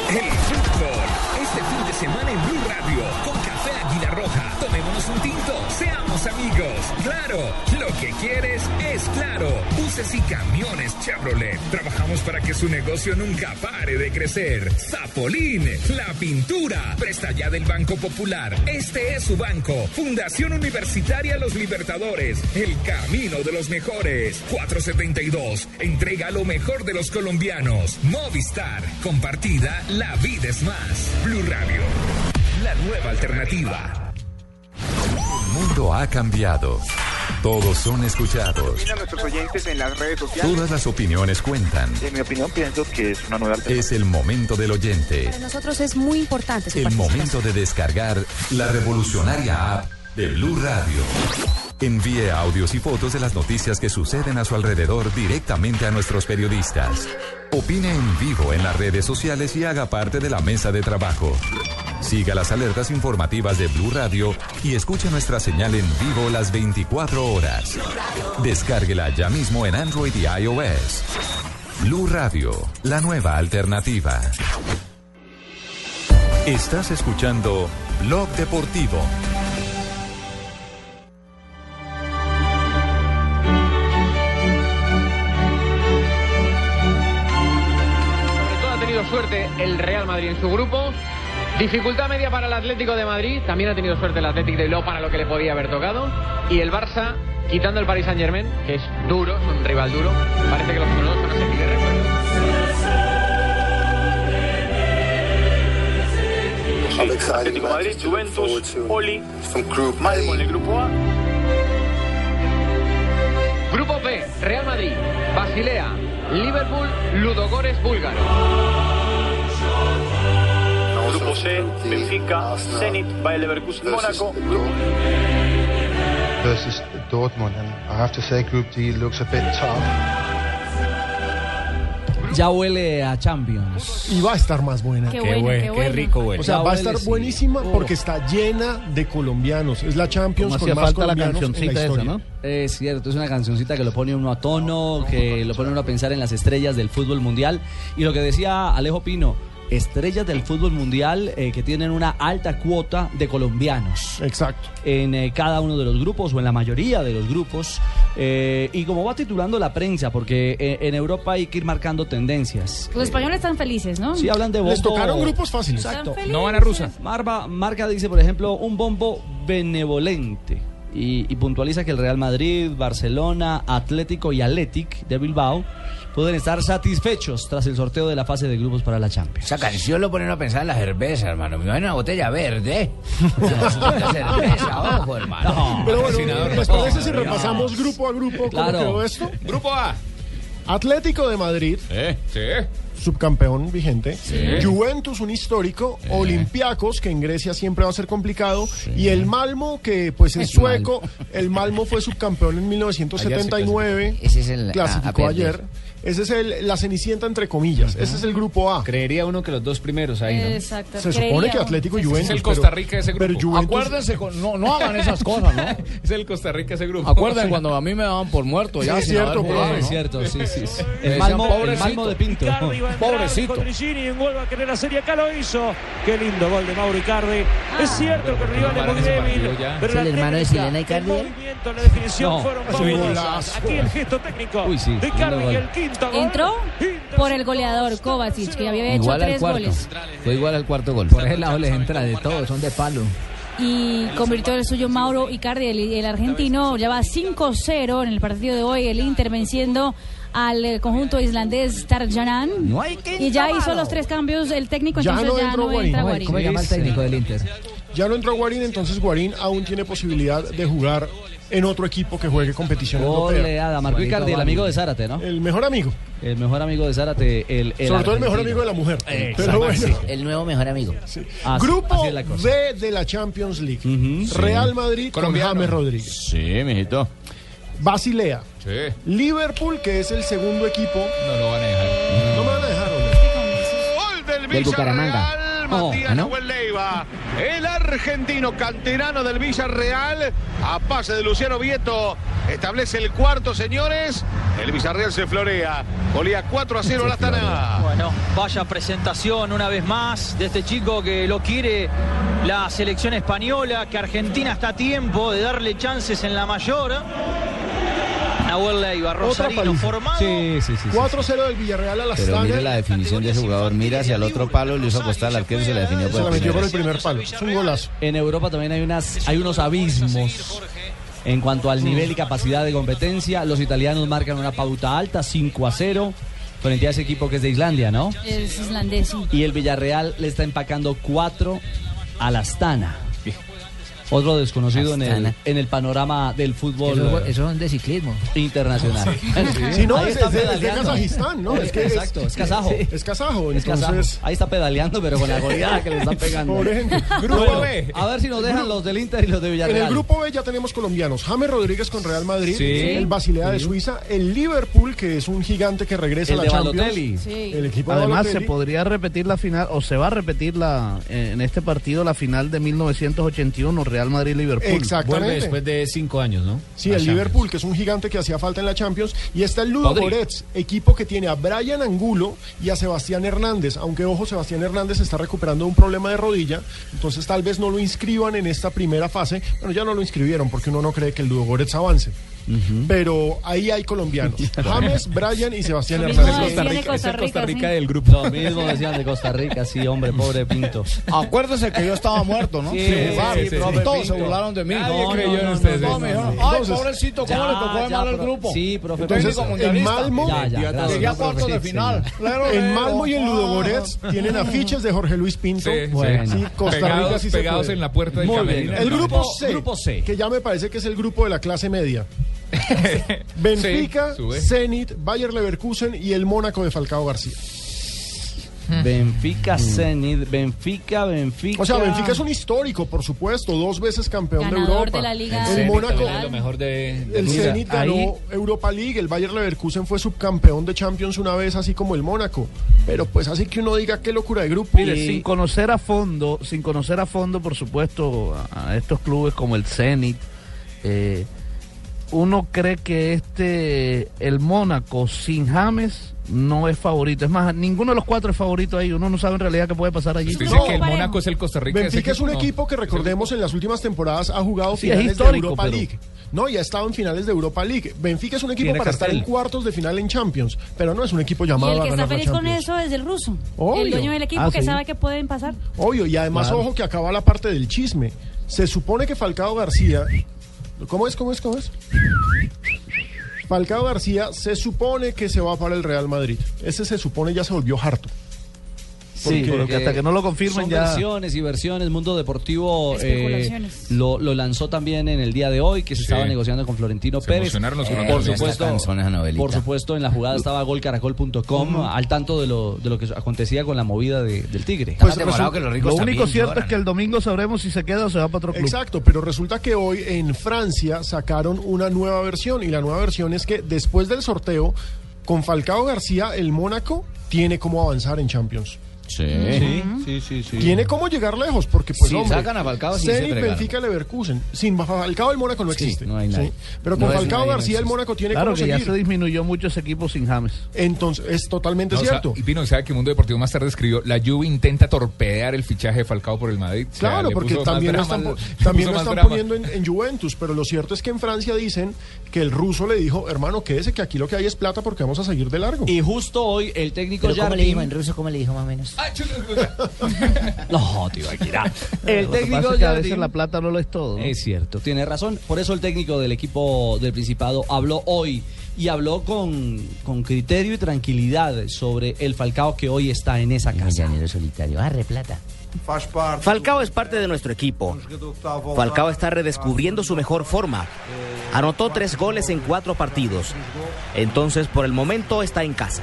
El fútbol. Este fin de semana en Blue Radio. Con Café Águila Roja. Tomémonos un tinto. Seamos amigos. Claro. Lo que quieres es claro. Buses y camiones Chevrolet. Trabajamos para que su negocio nunca pare de crecer. Zapolín. La pintura. Presta ya del Banco Popular. Este es su banco. Fundación Universitaria Los Libertadores. El camino de los mejores. 472. Entrega lo mejor de los colombianos. Movistar. Compartida. La vida es más. Blue Radio. La nueva alternativa. El mundo ha cambiado. Todos son escuchados. a nuestros oyentes en las redes sociales. Todas las opiniones cuentan. En mi opinión, pienso que es una nueva. Es el momento del oyente. Para nosotros es muy importante su El momento de descargar la revolucionaria app de Blue Radio. Envíe audios y fotos de las noticias que suceden a su alrededor directamente a nuestros periodistas. Opine en vivo en las redes sociales y haga parte de la mesa de trabajo. Siga las alertas informativas de Blue Radio y escuche nuestra señal en vivo las 24 horas. Descárguela ya mismo en Android y iOS. Blue Radio, la nueva alternativa. Estás escuchando Blog Deportivo. El Real Madrid en su grupo. Dificultad media para el Atlético de Madrid. También ha tenido suerte el Atlético de Bilbao para lo que le podía haber tocado. Y el Barça, quitando el Paris Saint Germain, que es duro, es un rival duro. Parece que los a seguir de recuerdo. Atlético Madrid, Juventus, Oli, Malmo en el grupo A. Grupo B, Real Madrid, Basilea, Liverpool, Ludogores búlgaro. C, Benfica, Zenit, Bayer Leverkusen, Mónaco. versus Dortmund. And I have to say, Group D looks a bit tough. Ya huele a Champions. Y va a estar más buena. Qué Qué bueno, bueno, qué qué bueno. rico huele. O sea, Ya va a estar sí. buenísima Oh. porque está llena de colombianos. Es la Champions Como con hacía más falta la colombianos en cancioncita la esa, historia. ¿no? Es cierto, es una cancioncita que lo pone uno a tono, que lo pone uno a pensar en las estrellas del fútbol mundial. Y lo que decía Alejo Pino, estrellas del fútbol mundial eh, que tienen una alta cuota de colombianos. Exacto. En eh, cada uno de los grupos o en la mayoría de los grupos. Eh, y como va titulando la prensa, porque eh, en Europa hay que ir marcando tendencias. Los españoles están felices, ¿no? Sí, hablan de bombo. Les tocaron grupos fáciles. Exacto. No van a rusa. Marva, Marca dice, por ejemplo, un bombo benevolente. Y, y puntualiza que el Real Madrid, Barcelona, Atlético y Athletic de Bilbao pueden estar satisfechos tras el sorteo de la fase de grupos para la Champions. Esa canción lo ponen a pensar en la cerveza, hermano. Me van una botella verde. (laughs) Una cerveza, ojo, hermano. Pero bueno, ¿les parece si repasamos grupo a grupo Claro. cómo quedó esto? Grupo A. Atlético de Madrid. sí. Subcampeón vigente. Sí. Juventus, un histórico. Olympiacos, que en Grecia siempre va a ser complicado. Y el Malmo, que pues es (laughs) sueco. El Malmo fue subcampeón en 1979. Ese es el- Clasificó a- a perder. ayer. Ese es el, la cenicienta entre comillas. Ese es el grupo A. Creería uno que los dos primeros ahí, ¿no? Exacto. Se supone que Atlético y Juventus. Es el Costa Rica ese grupo. pero Juventus- Acuérdense, con- no, no hagan esas cosas, ¿no? (laughs) es el Costa Rica ese grupo. Acuerden cuando a mí me daban por muerto ya. Sí, es cierto. Es cierto, sí, sí. sí. Me El Malmo. Malmo de Pinto. Icardi va a entrar Pobrecito. con Trigini y vuelve a querer la serie. Acá lo hizo. Qué lindo gol de Mauro Icardi. es cierto que el rival es muy débil. Pero ¿Es la el hermano de Silena Icardi? El movimiento, la definición fueron. Aquí el gesto técnico de Icardi y el quinto. Entró por el goleador Kovacic, que había hecho Igual tres goles. Fue igual al cuarto gol. Por ese lado les entra de todo, son de palo. Y convirtió el suyo Mauro Icardi, el, el argentino. Lleva 5-0 en el partido de hoy. El Inter venciendo al eh, conjunto islandés Tarjanan. No hay que Y ya hizo los tres cambios el técnico, Ya entonces no ya entró no entra ¿Cómo- Guarín. ¿Cómo se llama el técnico del Inter? Ya no entró Guarín, entonces Guarín aún tiene posibilidad de jugar en otro equipo que juegue competición europea. Oleada, Marco Icardi, el amigo de Zárate, ¿no? El mejor amigo. El mejor amigo de Zárate, el, el Sobre todo el mejor amigo de la mujer. Pero bueno. sí. El nuevo mejor amigo. Así- Grupo así. B de la Champions League. Real Madrid Colombiano. con James Rodríguez. Sí, mijito. Basilea. Sí. Liverpool, que es el segundo equipo. No lo van a dejar. No me van a dejar. Gol del Del Bucaramanga. Oh, Matías ¿ah, no? Nahuel El argentino canterano del Villarreal, a pase de Luciano Vieto, establece el cuarto, señores. El Villarreal se florea. Golía 4 a 0 al Astana. Bueno, vaya presentación una vez más de este chico que lo quiere la selección española, que Argentina está a tiempo de darle chances en la mayor. Nahuel Leiva, Rosarino, formado. Sí, sí, sí. sí. 4-0 del Villarreal a la Pero mire la definición de ese jugador. Mira hacia el otro palo, le hizo acostar al arquero y se la definió Se por la el metió por el primer palo. Es un golazo. En Europa también hay, unas, hay unos abismos en cuanto al nivel y capacidad de competencia. Los italianos marcan una pauta alta, 5 a 0, frente a ese equipo que es de Islandia, ¿no? Es islandés, sí. Y el Villarreal le está empacando 4 al Astana. Otro desconocido en el, en el panorama del fútbol Eso, eh, eso son de ciclismo. internacional. Sí, (laughs) no, Ahí es, está es de- es de pedaleando. Kazajistán, ¿no? Es que es- Exacto, es kazajo. Es kazajo, Es kazajo. entonces. Ahí está pedaleando, pero con la goleada que le están (laughs) pegando. Pobre gente. Grupo Bueno, B. A ver si nos dejan los del Inter y los de En Villarreal. el grupo B ya tenemos colombianos. James Rodríguez con Real Madrid, Sí. el Basilea de Sí. Suiza, el Liverpool, que es un gigante que regresa El a de la Champions. Balotelli. Sí. El equipo de Además, se Balotelli. podría repetir la final, o se va a repetir la, en este partido la final de 1981, Real Madrid-Liverpool. Exactamente. Vuelve después de cinco años, ¿no? Sí, A el Champions. Liverpool, que es un gigante que hacía falta en la Champions. Y está el Ludo. Goretz, equipo que tiene a Brian Angulo y a Sebastián Hernández. Aunque, ojo, Sebastián Hernández está recuperando de un problema de rodilla. Entonces, tal vez no lo inscriban en esta primera fase. Bueno, ya no lo inscribieron porque uno no cree que el Ludo Goretz avance. Pero ahí hay colombianos. (laughs) James, Brian y Sebastián Hernández. decían de Costa Rica, Costa Rica sí. del grupo. Lo mismo decían de Costa Rica, sí, hombre, pobre Pinto. Acuérdese que yo estaba muerto, ¿no? Sí, sí, sí, profe Todos Pinto. se burlaron de mí. Nadie No, creyó no, en no, ustedes. no, me dijeron, Ay, pobrecito, ¿cómo Ya, le tocó de mal el pro- grupo? Sí, profe. Entonces, en. Malmo, Llegué a cuartos de final. En. Malmo y en. Ludogorets tienen afiches de Jorge Luis Pinto. Sí, Bueno. sí. Sí, Costa Rica sí se pegados en la puerta del camerino. bien. El Grupo C. que ya me parece que es el grupo de la clase media. Benfica. Zenit, Bayer Leverkusen y el Mónaco de Falcao García. Benfica, Zenit, Benfica, Benfica. O sea, Benfica es un histórico, por supuesto, dos veces campeón de Europa. de la Liga el Mónaco, lo mejor de, de el. Zenit ganó ahí- Europa League, el Bayer Leverkusen fue subcampeón de Champions una vez, así como el Mónaco. Pero pues así que uno diga qué locura de grupo. Mire, Y- sin conocer a fondo, sin conocer a fondo, por supuesto, a, a estos clubes como el Zenit, eh, uno cree que este, el Mónaco sin James no es favorito. Es más, ninguno de los cuatro es favorito ahí. Uno no sabe en realidad qué puede pasar allí. Usted dice que el Mónaco es el Costa Rica. Benfica es un no. equipo que recordemos en las últimas temporadas ha jugado Sí, finales de Europa pero- League. No, y ha estado en finales de Europa League. Benfica es un equipo Tiene para estar en cuartos de final en Champions, pero no es un equipo Y llamado el a que está la feliz con eso es el ruso. Obvio. El dueño del equipo Ah, que sí. sabe que pueden pasar. Obvio, y además Claro. ojo que acaba la parte del chisme. Se supone que Falcao García, ¿cómo es? ¿Cómo es? ¿Cómo es? Falcao García se supone que se va para el Real Madrid. Ese se supone ya se volvió harto. Sí, Porque porque hasta que no lo confirmen son ya- versiones y versiones. Mundo Deportivo eh, lo, lo lanzó también en el día de hoy, que se Sí. estaba negociando con Florentino Se Pérez. los por supuesto, por supuesto, en la jugada estaba golcaracol.com al tanto de lo, de lo que acontecía con la movida de- del Tigre. Pues que los Lo único cierto lloran. es que el domingo sabremos si se queda o se va para otro club. Exacto, pero resulta que hoy en Francia sacaron una nueva versión y la nueva versión es que después del sorteo, con Falcao García, el Mónaco tiene cómo avanzar en Champions. Sí, sí, sí, sí. Tiene cómo llegar lejos, porque pues Si hombre, sacan a Falcao, sí se Zenit. Benfica, Leverkusen. Sin Falcao el Mónaco no Sí, existe. no hay nadie. ¿sí? Pero No con es- Falcao nadie no García el existe. Mónaco tiene Claro cómo que ya seguir. se disminuyó mucho ese equipo sin James. Entonces, es totalmente No, o sea, cierto. y Pino, ¿sabe que Mundo Deportivo más tarde escribió? La Juve intenta torpedear el fichaje de Falcao por el Madrid. O sea, Claro, le porque puso más también, lo drama están, al- po- (laughs) le también puso lo más están drama. poniendo en, en Juventus, pero lo cierto es que en Francia dicen que el ruso le dijo, hermano, quédese que aquí lo que hay es plata porque vamos a seguir de largo. Y justo hoy el técnico ¿Pero cómo le dijo Jardín... en ruso? ¿Cómo le dijo más o menos? (laughs) No, tío, Akira. El Lo que técnico pasa es que a veces Jardín- la plata no lo es todo. ¿no? Es cierto, tiene razón. Por eso el técnico del equipo del Principado habló hoy y habló con, con criterio y tranquilidad sobre el Falcao que hoy está en esa El casa. llanero solitario. Arre plata. Falcao es parte de nuestro equipo. Falcao está redescubriendo su mejor forma. Anotó tres goles en cuatro partidos. Entonces, por el momento, está en casa.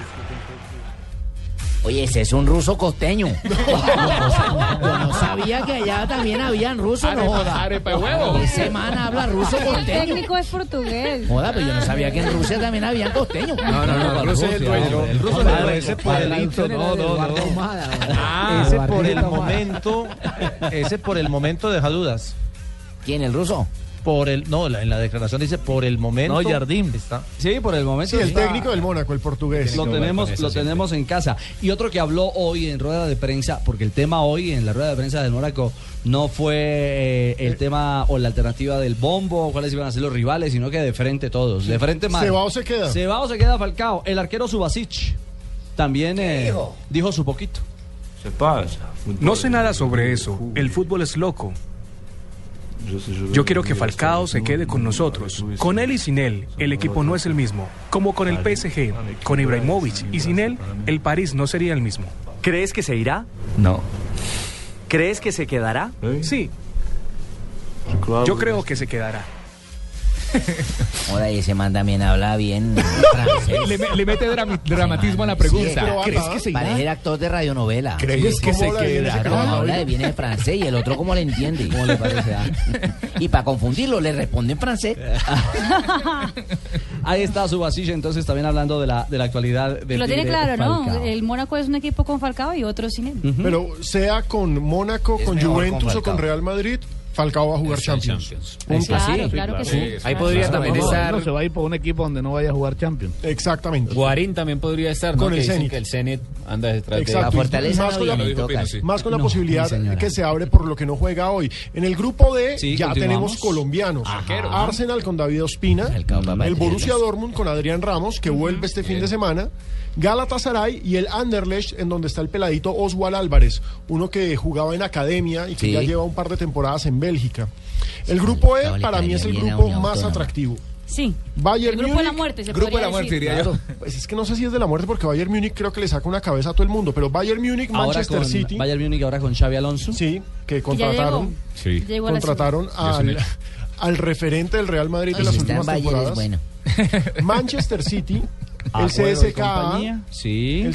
Oye, ese es un ruso costeño. (laughs) Yo no sabía que allá también habían rusos, no Arepa- joda. arepa de huevo. Ese man habla ruso El costeño. técnico es portugués. Joda, pero yo no sabía que en Rusia también habían costeños. No, no, no, el ruso es el dueño. El ruso es el dueño. ese por el era no, no, no. Ah, ese por el momento, ese por el momento deja dudas. ¿Quién, el ruso? Por el, no, la- en la declaración dice por el momento. No, Jardín. Está. Sí, por el momento. Sí, el está- técnico del Mónaco, el portugués. Lo tenemos, lo siempre. tenemos en casa. Y otro que habló hoy en rueda de prensa, porque el tema hoy en la rueda de prensa del Mónaco no fue eh, el tema o la alternativa del bombo, cuáles iban a ser los rivales, sino que de frente todos. De frente más. ¿Se va o se queda? Se va o se queda Falcao. El arquero Subasic también eh, dijo? dijo su poquito. No sé nada sobre eso. El fútbol es loco. Yo quiero que Falcao se quede con nosotros. Con él y sin él, el equipo no es el mismo. Como con el PSG, con Ibrahimovic y sin él, el París no sería el mismo. ¿Crees que se irá? No. ¿Crees que se quedará? Sí. Yo creo que se quedará. (laughs) Joda, y ese man también habla bien (laughs) francés. Le, me- le mete dramatismo a la pregunta. Sí, ¿Crees que se irá? Parece actor de radionovela. ¿Crees que se ¿Cómo habla bien quedará? No, habla, de francés y el otro cómo le entiende. ¿Cómo le parece? ah? (laughs) Y para confundirlo, le responde en francés. Ahí está Subasic, entonces también hablando de la, de la actualidad del Lo tiene Tigre claro, ¿no? El Mónaco es un equipo con Falcao y otro sin él. Pero sea con Mónaco, Es con mejor con Juventus o Falcao. con Real Madrid, Falcao va a jugar Champions. Punto. Claro, claro que sí. Ahí podría también No, estar. no se va a ir por un equipo donde no vaya a jugar Champions. Exactamente. Guarín también podría estar, ¿no? Con que el Zenit. que el Zenit anda detrás Exacto. de y más con la, Pino, sí. más con la No, posibilidad que se abre por lo que no juega hoy. En el grupo D Sí, ya tenemos colombianos. Ajá. Arsenal con David Ospina, el, Borussia Dortmund con Adrián Ramos, que vuelve este fin de semana. Galatasaray y el Anderlecht, en donde está el peladito Oswald Álvarez, uno que jugaba en academia y que Sí. ya lleva un par de temporadas en Bélgica. El grupo E para mí es el grupo más autónoma. atractivo. Sí. Bayern El grupo de la muerte, se Grupo de la muerte, decir. diría yo. Pues es que no sé si es de la muerte porque Bayern Múnich creo que le saca una cabeza a todo el mundo, pero Bayern Múnich, Ahora Manchester con City, Bayern Múnich ahora con Xavi Alonso. Sí, que llegó. contrataron. Llegó contrataron (laughs) al, referente del Real Madrid de Ay, las últimas Bayern es temporadas. bueno. Manchester City, (laughs) el y CSKA, compañía. Sí. el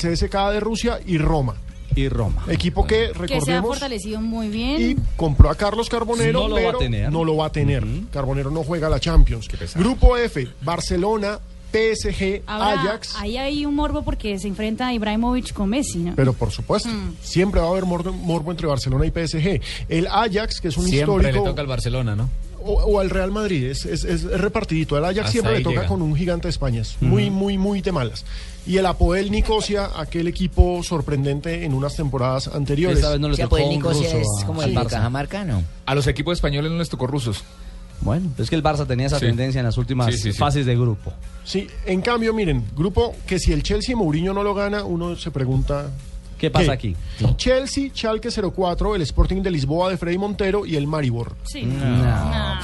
de Rusia y Roma. Y Roma. Equipo que Que se ha recordemos fortalecido muy bien. y compró a Carlos Carbonero, No lo va a pero tener. no lo va a tener. Carbonero no juega la Champions. Grupo F, Barcelona, PSG, Ahora, Ajax. ahí hay un morbo porque se enfrenta Ibrahimovic con Messi, ¿no? Pero por supuesto, Mm. siempre va a haber morbo, morbo entre Barcelona y PSG. El Ajax, que es un Siempre histórico, le toca al Barcelona, ¿no? O, o al Real Madrid, es, es- es repartidito. El Ajax Hasta siempre le toca llega. con un gigante de España. es Muy, muy, muy de malas. Y el Apoel Nicosia, aquel equipo sorprendente en unas temporadas anteriores. Esta vez no tocó un Nicosia ruso es a- como al el de Barça. Cajamarca, ¿no? A los equipos españoles no les tocó rusos. Bueno, es que el Barça tenía esa Sí. tendencia en las últimas Sí, sí, sí. fases de grupo. Sí, en cambio, miren, grupo que si el Chelsea y Mourinho no lo gana, uno se pregunta... ¿Qué pasa aquí? Chelsea, Schalke 04, el Sporting de Lisboa de Freddy Montero y el Maribor. Sí. No.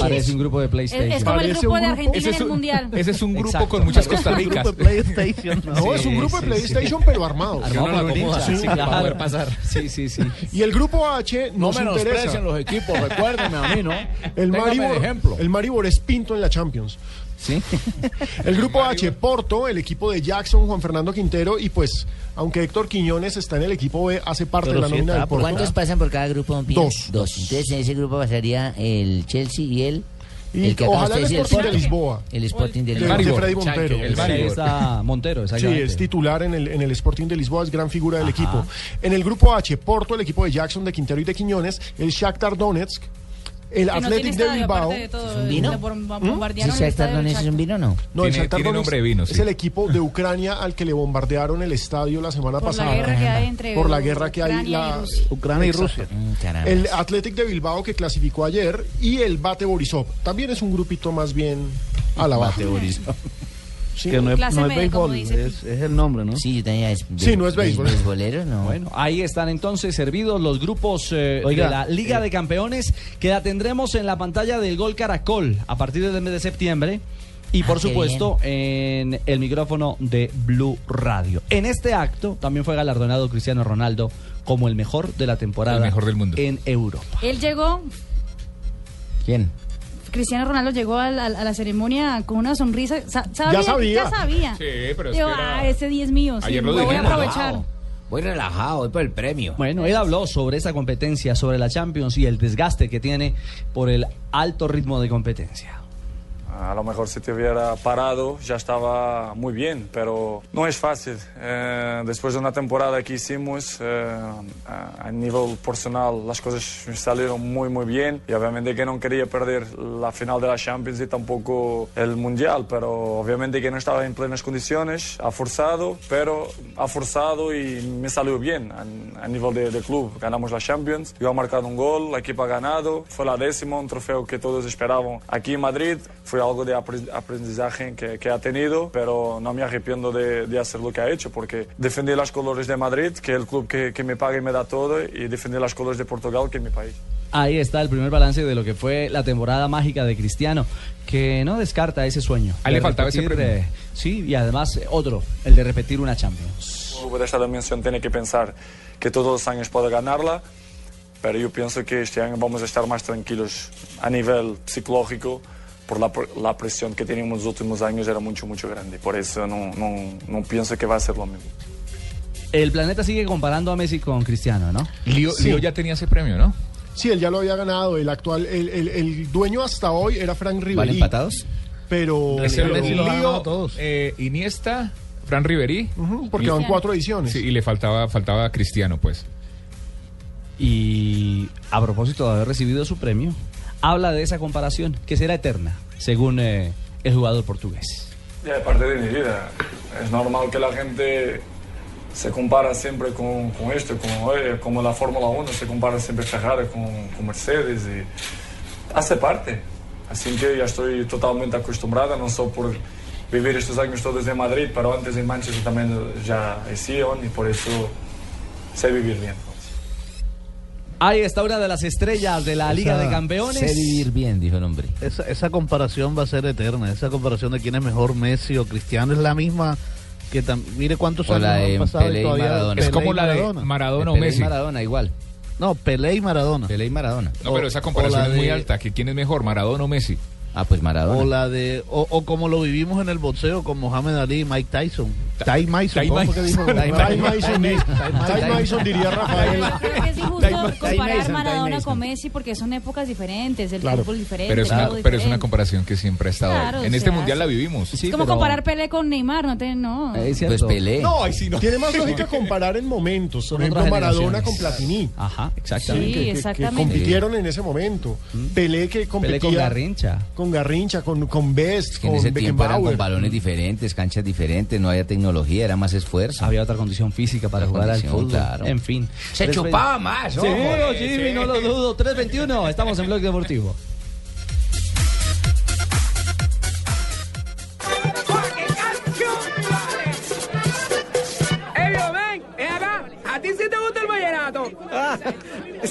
Parece un grupo de PlayStation. Es, es como el Parece grupo un de grupo- Argentina ese en es el un- Mundial. (laughs) Ese es un grupo Exacto. con muchas Costa Un Ricas. grupo de PlayStation. ¿no? (laughs) No, es un grupo de PlayStation, pero armado. Uno lo acomoda Sí, para claro. poder pasar. Sí, sí, sí. Y el grupo H No nos interesa. los equipos, recuérdenme a mí, ¿no? El Maribor, ejemplo. el Maribor es pinto en la Champions. Sí. (laughs) El grupo H, Porto, el equipo de Jackson, Juan Fernando Quintero y pues, aunque Héctor Quiñones está en el equipo B, hace parte Pero de la sí nómina del Porto. ¿Cuántos pasan por cada grupo? Pino? Dos. Dos. Entonces en ese grupo pasaría el Chelsea y el... Y que acaba ojalá el Sporting de Lisboa. El Sporting de Lisboa. de Maribor. Freddy Montero. El está Montero, Sí, es titular en el, en el Sporting de Lisboa, es gran figura del equipo. En el grupo H, Porto, el equipo de Jackson, de Quintero y de Quiñones, el Shakhtar Donetsk, el Athletic de Bilbao. aparte de todo, ¿Es un vino? ¿Mm? ¿Sí, bombardearon el Shakhtar estadio del Donetsk es un vino o no? No, el nombre de vino, es el equipo de Ucrania al que le bombardearon el estadio la semana Por la pasada. guerra que hay entre Por la guerra que hay Ucrania y la- Rusia. Ucrania y. Rusia. Mm. El Athletic de Bilbao que clasificó ayer y el Bate Borisov. También es un grupito más bien a la baja. Sí. Que no es, no es béisbol, es, es el nombre, ¿no? Sí, yo tenía... Es, Sí, no es béisbol. ¿Beisbolero? No. Bueno, ahí están entonces servidos los grupos eh, Oiga, de la Liga eh, de Campeones que la tendremos en la pantalla del Gol Caracol a partir del mes de septiembre y por Ah, qué supuesto en el micrófono de Blue Radio. En este acto también fue galardonado Cristiano Ronaldo como el mejor de la temporada El mejor del mundo. en Europa. Él llegó, ¿Quién? Cristiano Ronaldo llegó a la, a la ceremonia con una sonrisa. sa- Ya sabía. Ya sabía. Sí, pero es que era- ah, ese 10 mío. Sí, Ayer lo lo voy a aprovechar. Voy relajado, voy por el premio. Bueno, él habló sobre esa competencia, sobre la Champions y el desgaste que tiene por el alto ritmo de competencia. A lo mejor si te hubiera parado ya estaba muy bien, pero no es fácil. Eh, después de una temporada que hicimos, eh, a, a nivel personal las cosas salieron muy muy bien y obviamente que no quería perder la final de la Champions y tampoco el Mundial, pero obviamente que no estaba en plenas condiciones, ha forzado, pero ha forzado y me salió bien a, a nivel de, de club. Ganamos la Champions, yo he marcado un gol, la equipo ha ganado, fue la décima, un trofeo que todos esperaban aquí en Madrid, fue algo de apre- aprendizaje que, que ha tenido, pero no me arrepiento de, de hacer lo que ha hecho, porque defendí los colores de Madrid, que es el club que, que me paga y me da todo, y defendí los colores de Portugal, que es mi país. Ahí está el primer balance de lo que fue la temporada mágica de Cristiano, que no descarta ese sueño. A él de le faltaba ese repetir, premio. eh, sí, y además eh, otro, el de repetir una Champions. El club de esta dimensión tiene que pensar que todos los años puede ganarla, pero yo pienso que este año vamos a estar más tranquilos a nivel psicológico, por la, pr- la presión que teníamos los últimos años era mucho, mucho grande. Por eso no, no, no pienso que va a ser lo mismo. El planeta sigue comparando a Messi con Cristiano, ¿no? Lío, Sí. Lío ya tenía ese premio, ¿no? Sí, él ya lo había ganado. El actual, el, el- el dueño hasta hoy era Frank Riveri. ¿Van empatados? Pero, Ese pero- Messi lo ha ganado Lío, todos. eh, Iniesta, Fran Riveri. Ujú, porque Y- van cuatro ediciones. Sí, y le faltaba, faltaba Cristiano, pues. Y a propósito de haber recibido su premio, habla de esa comparación que será eterna, según eh, el jugador portugués. Ya es parte de mi vida. Es normal que la gente se compara siempre con, con esto, como, como la Fórmula 1 se compara siempre Ferrari con, Mercedes y hace parte. Así que ya estoy totalmente acostumbrada, no solo por vivir estos años todos en Madrid, pero antes en Manchester también ya sido y por eso sé vivir bien. Ahí está una de las estrellas de la Liga Esa- de Campeones. Sé vivir bien, dijo el hombre. Esa, esa comparación va a ser eterna. Esa comparación de quién es mejor, Messi o Cristiano, es la misma que mire cuántos O años la han de pasado y y todavía Maradona. Es como y la de Maradona. Maradona o Pelé y Messi. Maradona igual. No, Pelé y Maradona. Pelé y Maradona. No, pero esa comparación es muy alta. que ¿Quién es mejor, Maradona o Messi? Ah, pues Maradona. O la de o, o como lo vivimos en el boxeo con Mohamed Ali y Mike Tyson. Ty Mason, Ty. Mason. Ty Mason, diría Rafael. Creo que es injusto comparar Maradona con Messi porque son épocas diferentes, el Claro. fútbol diferente, Pero es, una, pero es una comparación que siempre ha estado En este sea, mundial la vivimos. es como comparar Pelé con Neymar, no te, no. Pues Pelé. No, ahí sí no. Tiene más lógica comparar en momentos. Por ejemplo, Maradona con Platini. Ajá, Sí, exactamente. que- que- que, exactamente. compitieron en ese momento. Pelé que competía con Garrincha. con Garrincha, con, con Best, Que en con ese tiempo eran con balones diferentes, canchas diferentes, no había tecnología, era más esfuerzo. Había otra condición física para jugar al fútbol. claro. En fin. Se chupaba más, Sí, ojo. Jimmy, no lo dudo. 3.21, estamos en Blog Deportivo.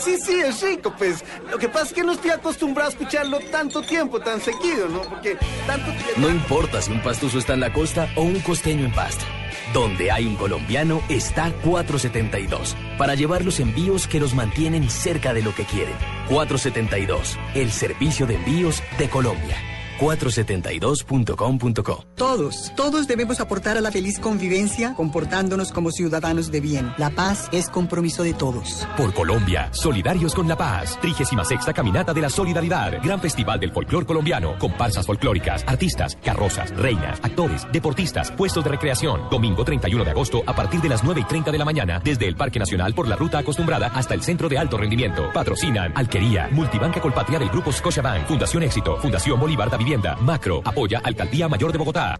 Sí, sí, es rico, pues. Lo que pasa es que no estoy acostumbrado a escucharlo tanto tiempo, tan seguido, ¿no? Porque tanto tiempo... No importa si un pastuso está en la costa o un costeño en Pasto. Donde hay un colombiano está 472 para llevar los envíos que los mantienen cerca de lo que quieren. 472, el servicio de envíos de Colombia. 472.com.co Todos, todos debemos aportar a la feliz convivencia comportándonos como ciudadanos de bien. La paz es compromiso de todos. Por Colombia, solidarios con la paz. 36 Caminata de la Solidaridad. Gran Festival del Folclor Colombiano. Comparsas folclóricas, artistas, carrozas, reinas, actores, deportistas, puestos de recreación. Domingo 31 de agosto a partir de las 9 y 30 de la mañana. Desde el Parque Nacional por la ruta acostumbrada hasta el Centro de Alto Rendimiento. Patrocinan Alquería, Multibanca Colpatria del Grupo Scotiabank, Fundación Éxito, Fundación Bolívar da Vivienda, Macro, apoya Alcaldía Mayor de Bogotá.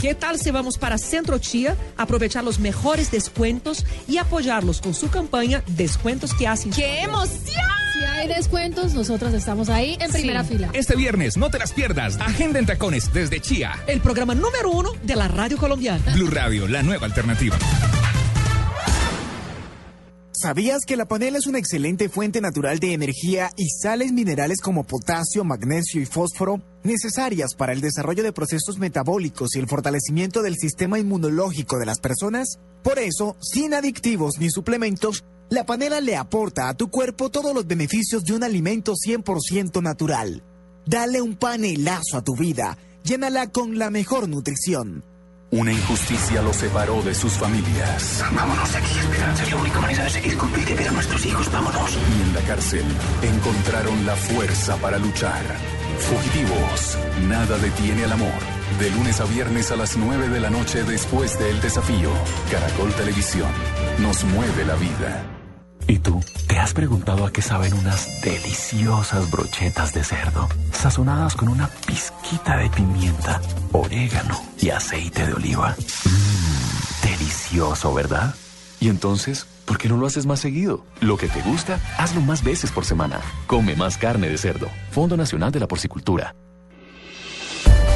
¿Qué tal si vamos para Centro Chía, aprovechar los mejores descuentos y apoyarlos con su campaña Descuentos que hacen? ¡Qué emoción! Si hay descuentos, nosotros estamos ahí en primera fila. Este viernes, no te las pierdas. Agenda en tacones desde Chía. El programa número uno de la radio colombiana. Blue Radio, la nueva alternativa. ¿Sabías que la panela es una excelente fuente natural de energía y sales minerales como potasio, magnesio y fósforo necesarias para el desarrollo de procesos metabólicos y el fortalecimiento del sistema inmunológico de las personas? Por eso, sin adictivos ni suplementos, la panela le aporta a tu cuerpo todos los beneficios de un alimento 100% natural. Dale un panelazo a tu vida, llénala con la mejor nutrición. Una injusticia los separó de sus familias. Vámonos de aquí, Esperanza. Es la única manera de seguir con vida y ver a nuestros hijos. Vámonos. Y en la cárcel encontraron la fuerza para luchar. Fugitivos, nada detiene al amor. De lunes a viernes a las 9 de la noche después del desafío. Caracol Televisión. Nos mueve la vida. ¿Y tú? ¿Te has preguntado a qué saben unas deliciosas brochetas de cerdo? Sazonadas con una pizquita de pimienta, orégano y aceite de oliva. Mmm, delicioso, ¿verdad? Y entonces, ¿por qué no lo haces más seguido? Lo que te gusta, hazlo más veces por semana. Come más carne de cerdo. Fondo Nacional de la Porcicultura.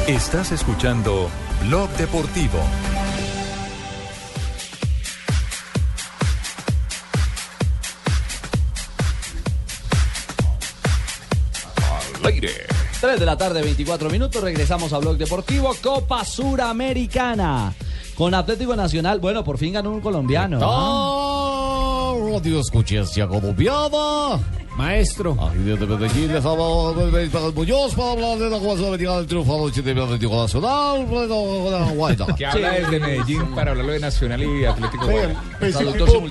Estás escuchando Blog Deportivo. 3 de la tarde, 24 minutos. Regresamos a Blog Deportivo. Copa Suramericana. Con Atlético Nacional. Bueno, por fin ganó un colombiano. ¿no? Radio Escuchas. Maestro. Aquí desde Medellín les habla Manuel Muñoz para hablar de la Copa Sudamericana del triunfo anoche de Atlético Nacional. Que habla desde Medellín para hablarlo de Nacional y Atlético. Pues,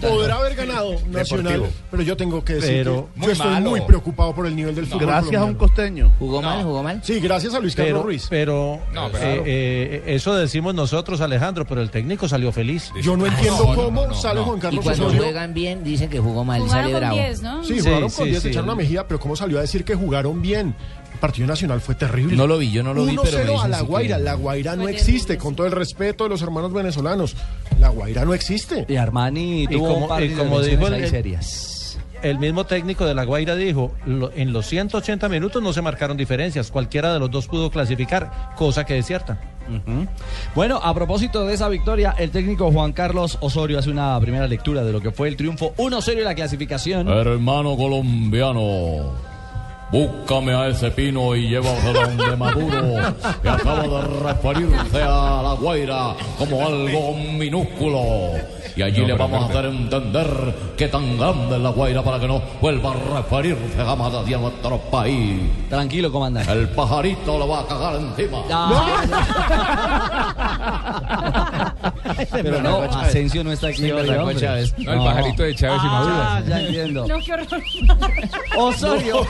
podrá haber ganado Nacional, pero yo tengo que decir que Muy yo estoy muy preocupado por el nivel del fútbol Gracias a un costeño. ¿Jugó mal? ¿Jugó mal? Sí, gracias a Luis Carlos Ruiz. pero, eh, eh, eso decimos nosotros, Alejandro, pero el técnico salió feliz. Yo no entiendo cómo sale Juan Y Carlos cuando Osorio. juegan bien, dicen que jugó mal y Jugaron sale bravo. 10, ¿no? Sí, jugaron con sí, días sí, de Charna el- Mejía, pero cómo salió a decir que jugaron bien. El partido nacional fue terrible. No lo vi, yo no lo vi, 1-0 pero a La sí que- Guaira. La Guaira no existe, con todo el respeto de los hermanos venezolanos. La Guaira no existe. Y Armani Y tuvo como, un par de y como dijo el- serias. El mismo técnico de La Guaira dijo, lo- en los 180 minutos no se marcaron diferencias, cualquiera de los dos pudo clasificar, cosa que es cierta. Bueno, a propósito de esa victoria, el técnico Juan Carlos Osorio hace una primera lectura de lo que fue el triunfo 1-0 y la clasificación. Hermano colombiano, búscame a ese pino y llévaselo donde Maduro, que acaba de referirse a la Guaira como algo minúsculo. Y allí No, le vamos a hacer entender que tan grande es la Guaira para que no vuelva a referirse jamás hacia nuestro país. Tranquilo, comandante. El pajarito le va a cagar encima. (laughs) Pero no, Asensio no está aquí Sí, hoy. No, el pajarito de Chávez y Maduro. Ah, ya entiendo. No, qué horror. (laughs) Osorio.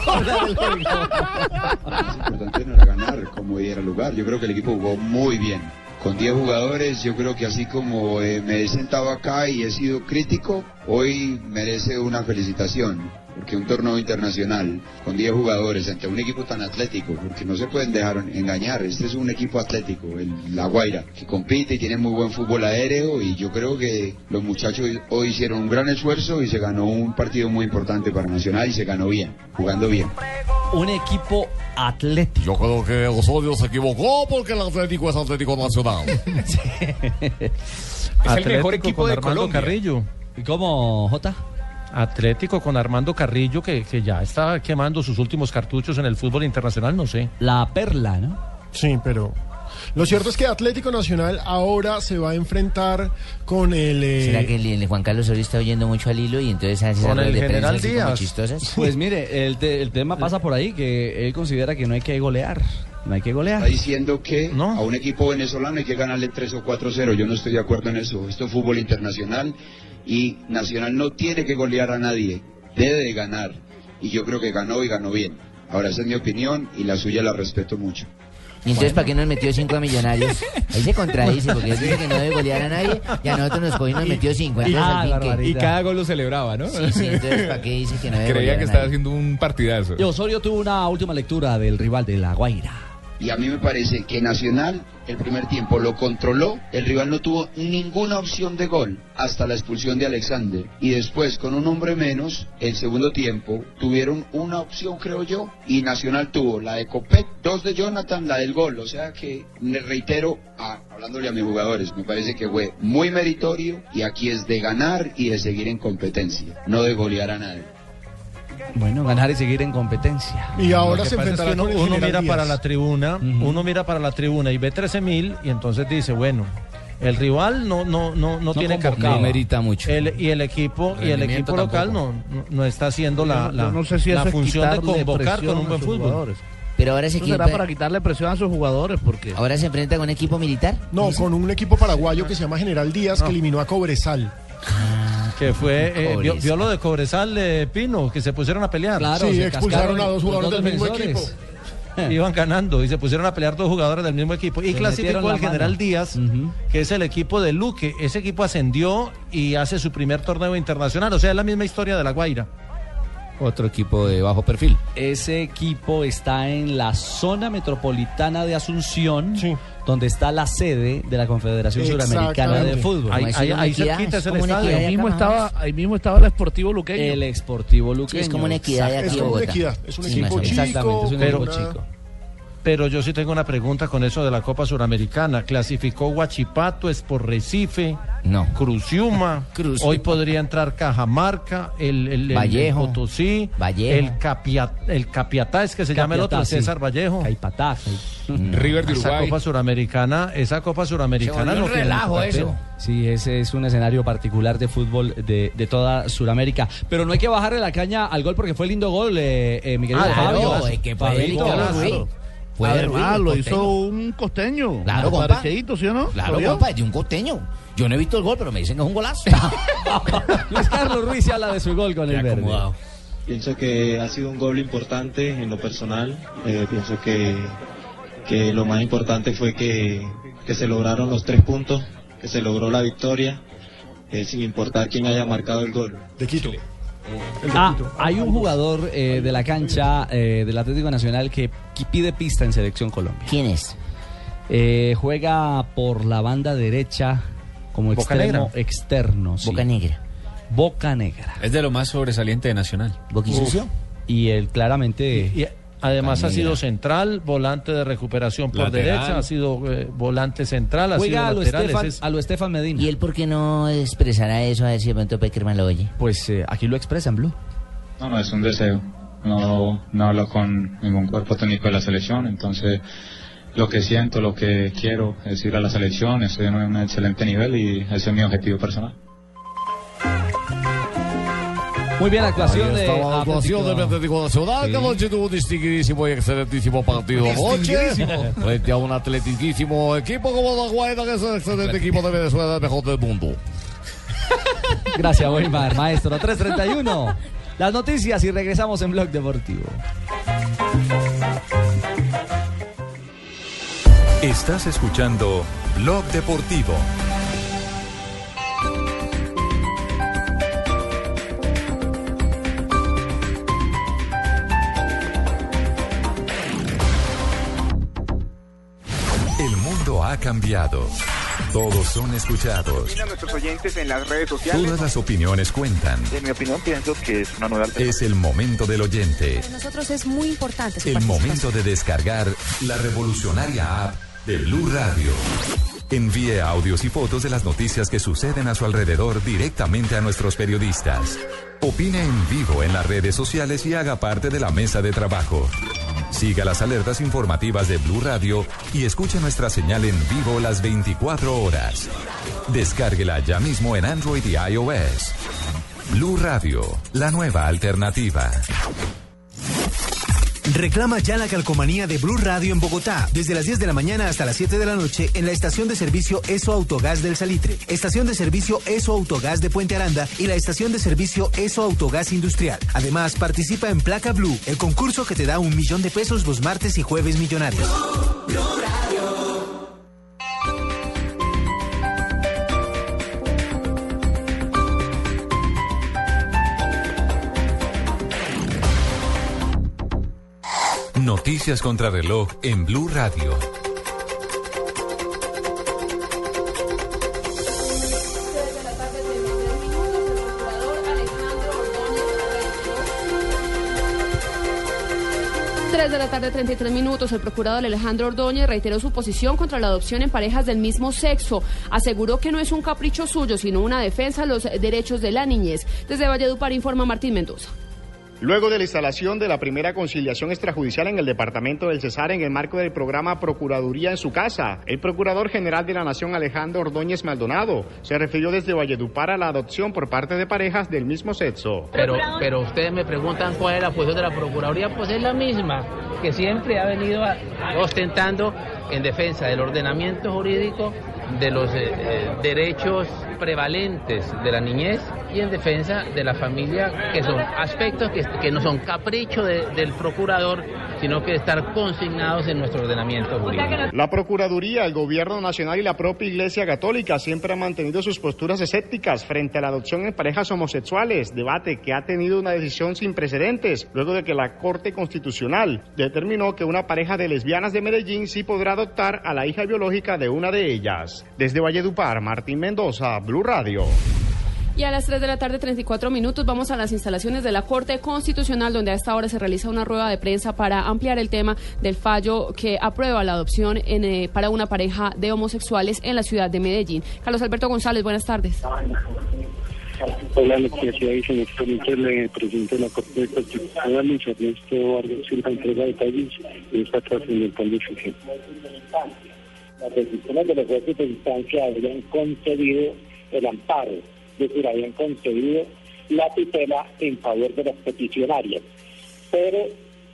importante no era ganar como diera lugar. Yo creo que el equipo jugó muy bien. Con 10 jugadores, yo creo que así como eh, me he sentado acá y he sido crítico, hoy merece una felicitación. Porque un torneo internacional con 10 jugadores ante un equipo tan atlético, porque no se pueden dejar engañar, este es un equipo atlético, el La Guaira, que compite y tiene muy buen fútbol aéreo y yo creo que los muchachos hoy hicieron un gran esfuerzo y se ganó un partido muy importante para Nacional y se ganó bien, jugando bien. Un equipo atlético. Yo creo que Osorio se equivocó porque el Atlético es Atlético Nacional. (laughs) Es el mejor equipo con de Armando Colombia. Carrillo. ¿Y cómo, Jota? Atlético con Armando Carrillo, que, que ya está quemando sus últimos cartuchos en el fútbol internacional, no sé. La perla, ¿no? Sí, pero lo cierto es que Atlético Nacional ahora se va a enfrentar con el... eh, ¿Será que el, el Juan Carlos Osorio está oyendo mucho al hilo y entonces hace esas Con el ruedas de prensa general así como Díaz. chistosas? (laughs) Pues mire, el, te- el tema pasa por ahí, que él considera que no hay que golear. No hay que golear. Está diciendo que a un equipo venezolano hay que ganarle 3 o 4-0. Yo no estoy de acuerdo en eso. Esto es fútbol internacional y Nacional no tiene que golear a nadie. Debe de ganar. Y yo creo que ganó y ganó bien. Ahora esa es mi opinión y la suya la respeto mucho. ¿Y entonces para qué nos metió cinco a millonarios? Ahí se contradice porque él dice que no debe golear a nadie y a nosotros nos cogió y nos metió cinco. Entonces, al fin, ¿qué? y cada gol lo celebraba, ¿no? Sí, sí, entonces, ¿para qué dice que no debe Creía golear que a estaba nadie? haciendo un partidazo. Y Osorio tuvo una última lectura del rival de La Guaira. Y a mí me parece que Nacional el primer tiempo lo controló, el rival no tuvo ninguna opción de gol hasta la expulsión de Alexander. Y después, con un hombre menos, el segundo tiempo tuvieron una opción, creo yo, y Nacional tuvo la de Copet, dos de Jonathan, la del gol. O sea que, le reitero, a- hablándole a mis jugadores, me parece que fue muy meritorio y aquí es de ganar y de seguir en competencia, no de golear a nadie. Bueno, ganar y seguir en competencia. Y ahora se es enfrentará que uno, con el uno mira Díaz. para la tribuna, uno mira para la tribuna y ve 13 mil y entonces dice, bueno, el rival no no no no, tiene convocaba. cargado. No merita mucho. y el equipo y el equipo local no, no, no está haciendo la, la, no sé si la función de convocar con un buen fútbol. jugadores. Pero ahora se Eso será para quitarle presión a sus jugadores porque ¿Ahora se enfrenta con un equipo militar? No, con un equipo paraguayo que se llama General Díaz que eliminó a Cobresal. Que fue, eh, vio, lo de Cobresal de Pino, que se pusieron a pelear. Claro, Sí, se expulsaron a dos jugadores dos del mismo defensores. (laughs) Iban ganando y se pusieron a pelear dos jugadores del mismo equipo. Y Se clasificó al General mano. Díaz, que es el equipo de Luque. Ese equipo ascendió y hace su primer torneo internacional. O sea, es la misma historia de La Guaira. Otro equipo de bajo perfil. Ese equipo está en la zona metropolitana de Asunción, donde está la sede de la Confederación Suramericana de Fútbol. Ahí, ahí, ahí cerquita es el estadio. Ahí mismo, estaba, ahí mismo estaba el Esportivo Luqueño. El Exportivo Luqueño. es como una equidad de aquí Es como una equidad, es un Sí, equipo chico. Exactamente, es un pero- equipo chico. Pero yo sí tengo una pregunta con eso de la Copa Suramericana. ¿Clasificó Huachipato, por Recife? No. Cruciuma. (laughs) Cruciuma. Hoy podría entrar Cajamarca, el, el, el- Vallejo. el Potosí, Vallejo. el, Capia- el Capiatá, es que se llama el otro, sí. César Vallejo. Caipatá. River de Esa Uruguay. Copa Suramericana, esa Copa Suramericana no tiene papel. Sí, ese es un escenario particular de fútbol de, de toda Sudamérica. Pero no hay que bajarle la caña al gol porque fue lindo gol, eh, eh, mi querido Ah, claro, Fabio. es que fue Fabito. delicado, Rui. Fue de Rui, Además, lo hizo un costeño. Claro, compa. Parecidito, ¿sí o no? Claro, compa, es de un costeño. Yo no he visto el gol, pero me dicen que es un golazo. (laughs) Luis Carlos Ruiz se habla de su gol con el verde. Pienso que ha sido un gol importante en lo personal. Eh, pienso que, que lo más importante fue que, que se lograron los tres puntos, que se logró la victoria, eh, sin importar quién haya marcado el gol. De Quito. Ah, hay un jugador eh, de la cancha eh, del Atlético Nacional que, que pide pista en Selección Colombia. ¿Quién es? Eh, juega por la banda derecha como Boca extremo Negra. externo. sí. Boca Negra. Boca Negra. Es de lo más sobresaliente de Nacional. ¿Boquisucio? Y él claramente... Y además ha sido central, volante de recuperación por Lateral. derecha, ha sido eh, volante central, ha Juega a sido lo, lateral. Estefan, es- a lo Estefan Medina. ¿Y él por qué no expresará eso a ver si de pronto Peckerman lo oye? Pues eh, aquí lo expresa en Blue. No, no, es un deseo. No, no hablo con ningún cuerpo técnico de la selección, entonces lo que siento, lo que quiero es ir a la selección, estoy en un excelente nivel y ese es mi objetivo personal. Muy bien, actuación de la actuación del Atlético Nacional, Sí. que anoche tuvo un distinguidísimo y excelentísimo partido anoche. Distinguidísimo. Frente a un atletiquísimo equipo como la Guaira, que es el excelente equipo de Venezuela, el mejor del mundo. (laughs) Gracias, Weimar, maestro. 331. Las noticias y regresamos en Blog Deportivo. Estás escuchando Blog Deportivo. Ha cambiado. Todos son escuchados. a nuestros oyentes en las redes sociales. Todas las opiniones cuentan. En mi opinión, pienso que es una nueva Es el momento del oyente. Para nosotros es muy importante su El momento de descargar la revolucionaria app de Blue Radio. Envíe audios y fotos de las noticias que suceden a su alrededor directamente a nuestros periodistas. Opine en vivo en las redes sociales y haga parte de la mesa de trabajo. Siga las alertas informativas de Blue Radio y escuche nuestra señal en vivo las 24 horas. Descárguela ya mismo en Android y iOS. Blue Radio, la nueva alternativa. Reclama ya la calcomanía de Blue Radio en Bogotá, desde las 10 de la mañana hasta las 7 de la noche en la estación de servicio ESO Autogás del Salitre, estación de servicio ESO Autogás de Puente Aranda y la estación de servicio ESO Autogás Industrial. Además, participa en Placa Blue, el concurso que te da un millón de pesos los martes y jueves millonarios. Noticias contra reloj en Blue Radio. De la tarde, 33 minutos. El procurador Alejandro Ordóñez reiteró su posición contra la adopción en parejas del mismo sexo. Aseguró que no es un capricho suyo, sino una defensa de los derechos de la niñez. Desde Valledupar informa Martín Mendoza. Luego de la instalación de la primera conciliación extrajudicial en el departamento del Cesar en el marco del programa Procuraduría en su casa, el Procurador General de la Nación Alejandro Ordóñez Maldonado se refirió desde Valledupar a la adopción por parte de parejas del mismo sexo. Pero, pero ustedes me preguntan cuál es la posición de la Procuraduría, pues es la misma que siempre ha venido ostentando en defensa del ordenamiento jurídico, de los eh, eh, derechos prevalentes de la niñez y en defensa de la familia, que son aspectos que, que no son capricho de- del procurador, sino que estar consignados en nuestro ordenamiento jurídico. La Procuraduría, el Gobierno Nacional y la propia Iglesia Católica siempre han mantenido sus posturas escépticas frente a la adopción en parejas homosexuales, debate que ha tenido una decisión sin precedentes, luego de que la Corte Constitucional determinó que una pareja de lesbianas de Medellín sí podrá adoptar a la hija biológica de una de ellas. Desde Valledupar, Martín Mendoza, Blue Radio. Y a las 3 de la tarde, 34 minutos, vamos a las instalaciones de la Corte Constitucional, donde a esta hora se realiza una rueda de prensa para ampliar el tema del fallo que aprueba la adopción en, eh, para una pareja de homosexuales en la ciudad de Medellín. Carlos Alberto González, buenas tardes. Hola, lo que hacía dice inicialmente el presidente de la Corte Constitucional, Luis Ernesto Vargas Silva, entrega detalles de esta trascendental decisión. las decisiones de los jueces de instancia habían concedido el amparo, es decir, habían concedido la tutela en favor de las peticionarias. Pero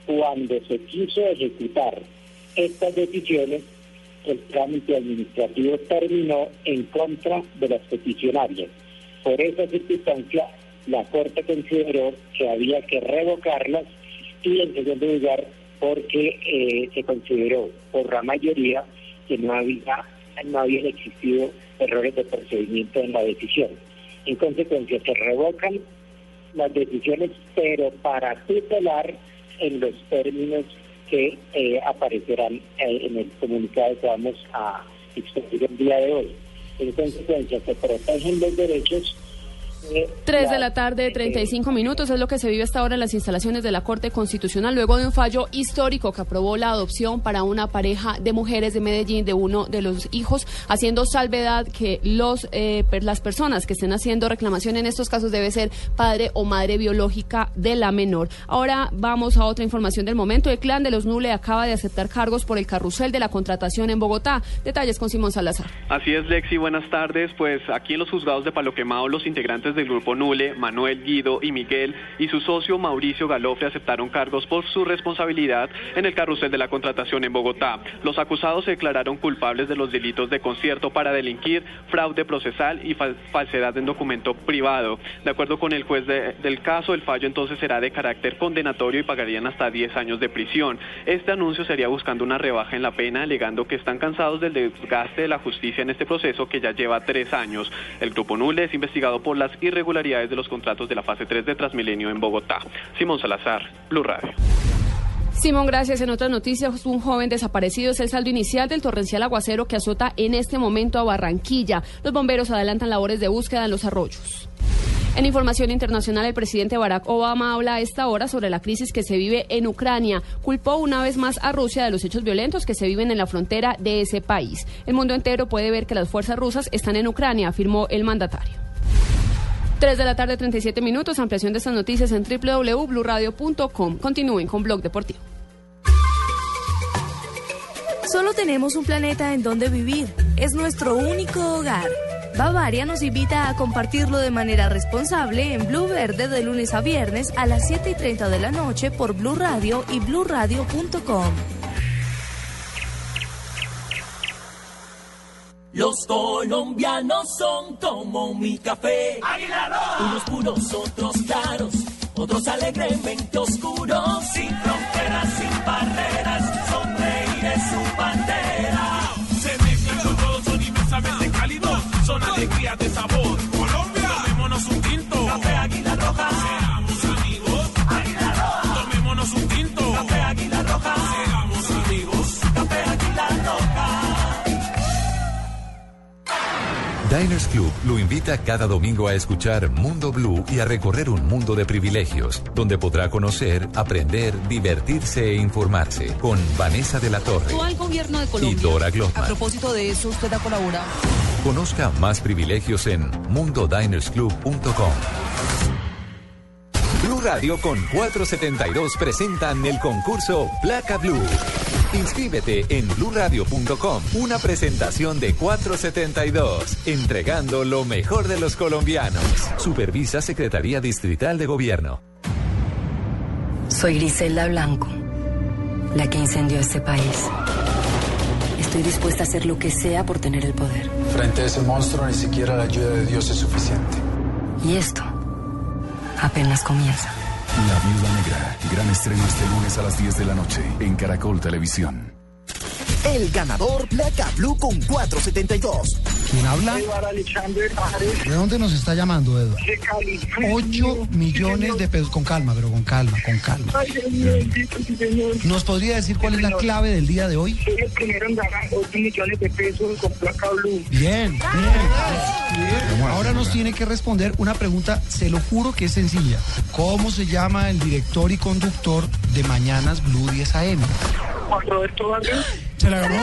cuando se quiso ejecutar estas decisiones, el trámite administrativo terminó en contra de las peticionarias. Por esa circunstancia, la Corte consideró que había que revocarlas y, en segundo lugar, porque eh, se consideró por la mayoría que no había no habían existido errores de procedimiento en la decisión. En consecuencia, se revocan las decisiones, pero para tutelar en los términos que eh, aparecerán eh, en el comunicado que vamos a expedir el día de hoy. En consecuencia, se protegen los derechos. De 3 de la tarde, 35 minutos, es lo que se vive hasta ahora en las instalaciones de la Corte Constitucional, luego de un fallo histórico que aprobó la adopción para una pareja de mujeres de Medellín de uno de los hijos, haciendo salvedad que los eh, las personas que estén haciendo reclamación en estos casos debe ser padre o madre biológica de la menor. Ahora vamos a otra información del momento. El clan de los Nule acaba de aceptar cargos por el carrusel de la contratación en Bogotá. Detalles con Simón Salazar. Así es, Lexi, buenas tardes. Pues aquí en los juzgados de Palo Quemado, los integrantes del grupo Nule, Manuel, Guido y Miguel, y su socio Mauricio Galofre aceptaron cargos por su responsabilidad en el carrusel de la contratación en Bogotá. Los acusados se declararon culpables de los delitos de concierto para delinquir, fraude procesal y fal- falsedad en documento privado. De acuerdo con el juez de- del caso, el fallo entonces será de carácter condenatorio y pagarían hasta 10 años de prisión. Este anuncio sería buscando una rebaja en la pena, alegando que están cansados del desgaste de la justicia en este proceso que ya lleva tres años. El grupo Nule es investigado por las irregularidades de los contratos de la fase 3 de Transmilenio en Bogotá. Simón Salazar, Blue Radio. Simón, gracias. En otras noticias, un joven desaparecido es el saldo inicial del torrencial aguacero que azota en este momento a Barranquilla. Los bomberos adelantan labores de búsqueda en los arroyos. En información internacional, el presidente Barack Obama habla esta hora sobre la crisis que se vive en Ucrania. Culpó una vez más a Rusia de los hechos violentos que se viven en la frontera de ese país. El mundo entero puede ver que las fuerzas rusas están en Ucrania, afirmó el mandatario. 3 de la tarde, 37 minutos. Ampliación de estas noticias en www.bluradio.com. Continúen con Blog Deportivo. Solo tenemos un planeta en donde vivir. Es nuestro único hogar. Bavaria nos invita a compartirlo de manera responsable en Blue Verde de lunes a viernes a las 7 y 30 de la noche por Blue Radio y bluradio.com. Los colombianos son como mi café. Unos puros, otros claros, otros alegremente oscuros. Sin fronteras, sin barreras, sonreír es su bandera. Se mezclan con todos, son inmensamente cálidos, son alegrías de sabor. Diners Club lo invita cada domingo a escuchar Mundo Blue y a recorrer un mundo de privilegios, donde podrá conocer, aprender, divertirse e informarse con Vanessa de la Torre gobierno de y Colombia. Dora A Glotman. propósito de eso, usted ha colaborado. Conozca más privilegios en mundodinersclub.com. Blue Radio con 472 presentan el concurso Placa Blue. Inscríbete en bluradio.com. Una presentación de 472, entregando lo mejor de los colombianos. Supervisa Secretaría Distrital de Gobierno. Soy Griselda Blanco, la que incendió este país. Estoy dispuesta a hacer lo que sea por tener el poder. Frente a ese monstruo ni siquiera la ayuda de Dios es suficiente. Y esto apenas comienza. La Viuda Negra. Gran estreno este lunes a las 10 de la noche en Caracol Televisión. El ganador Placa Blue con 472. ¿Quién habla? Alexander Paredes. ¿De dónde nos está llamando, Eduardo? De Cali. 8 millones de pesos. Con calma, pero con calma, con calma. Ay, Dios mío, bendito, señor. ¿Nos podría decir cuál es la clave del día de hoy? Soy el primero en ganar 8 millones de pesos con placa blue. Bien, bien. Ahora nos tiene que responder una pregunta, se lo juro que es sencilla. ¿Cómo se llama el director y conductor de Mañanas Blue 10 AM? Juan Roberto Vargas. Se la ganó.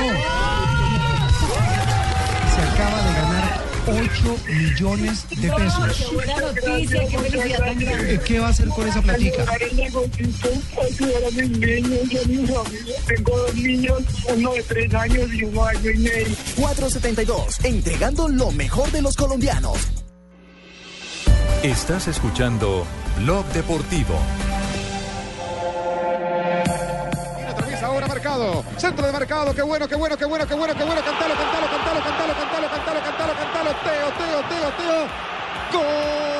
Se acaba de ganar 8 millones de pesos. Buena noticia, qué felicidad tan grande. ¿Qué va a hacer con esa platica? Ayudar el negocito, ayudar a mis niños y a mi familia. Tengo dos niños, uno de tres años y uno de año y medio. 472, entregando lo mejor de los colombianos. Estás escuchando Blog Deportivo. Ahora marcado. Centro de marcado. Qué bueno, qué bueno, qué bueno, qué bueno, qué bueno. Cantalo, cantalo, cantalo, cantalo, cantalo, cantalo, cantalo, cantalo. Teo, Teo, Teo, Teo. Gol.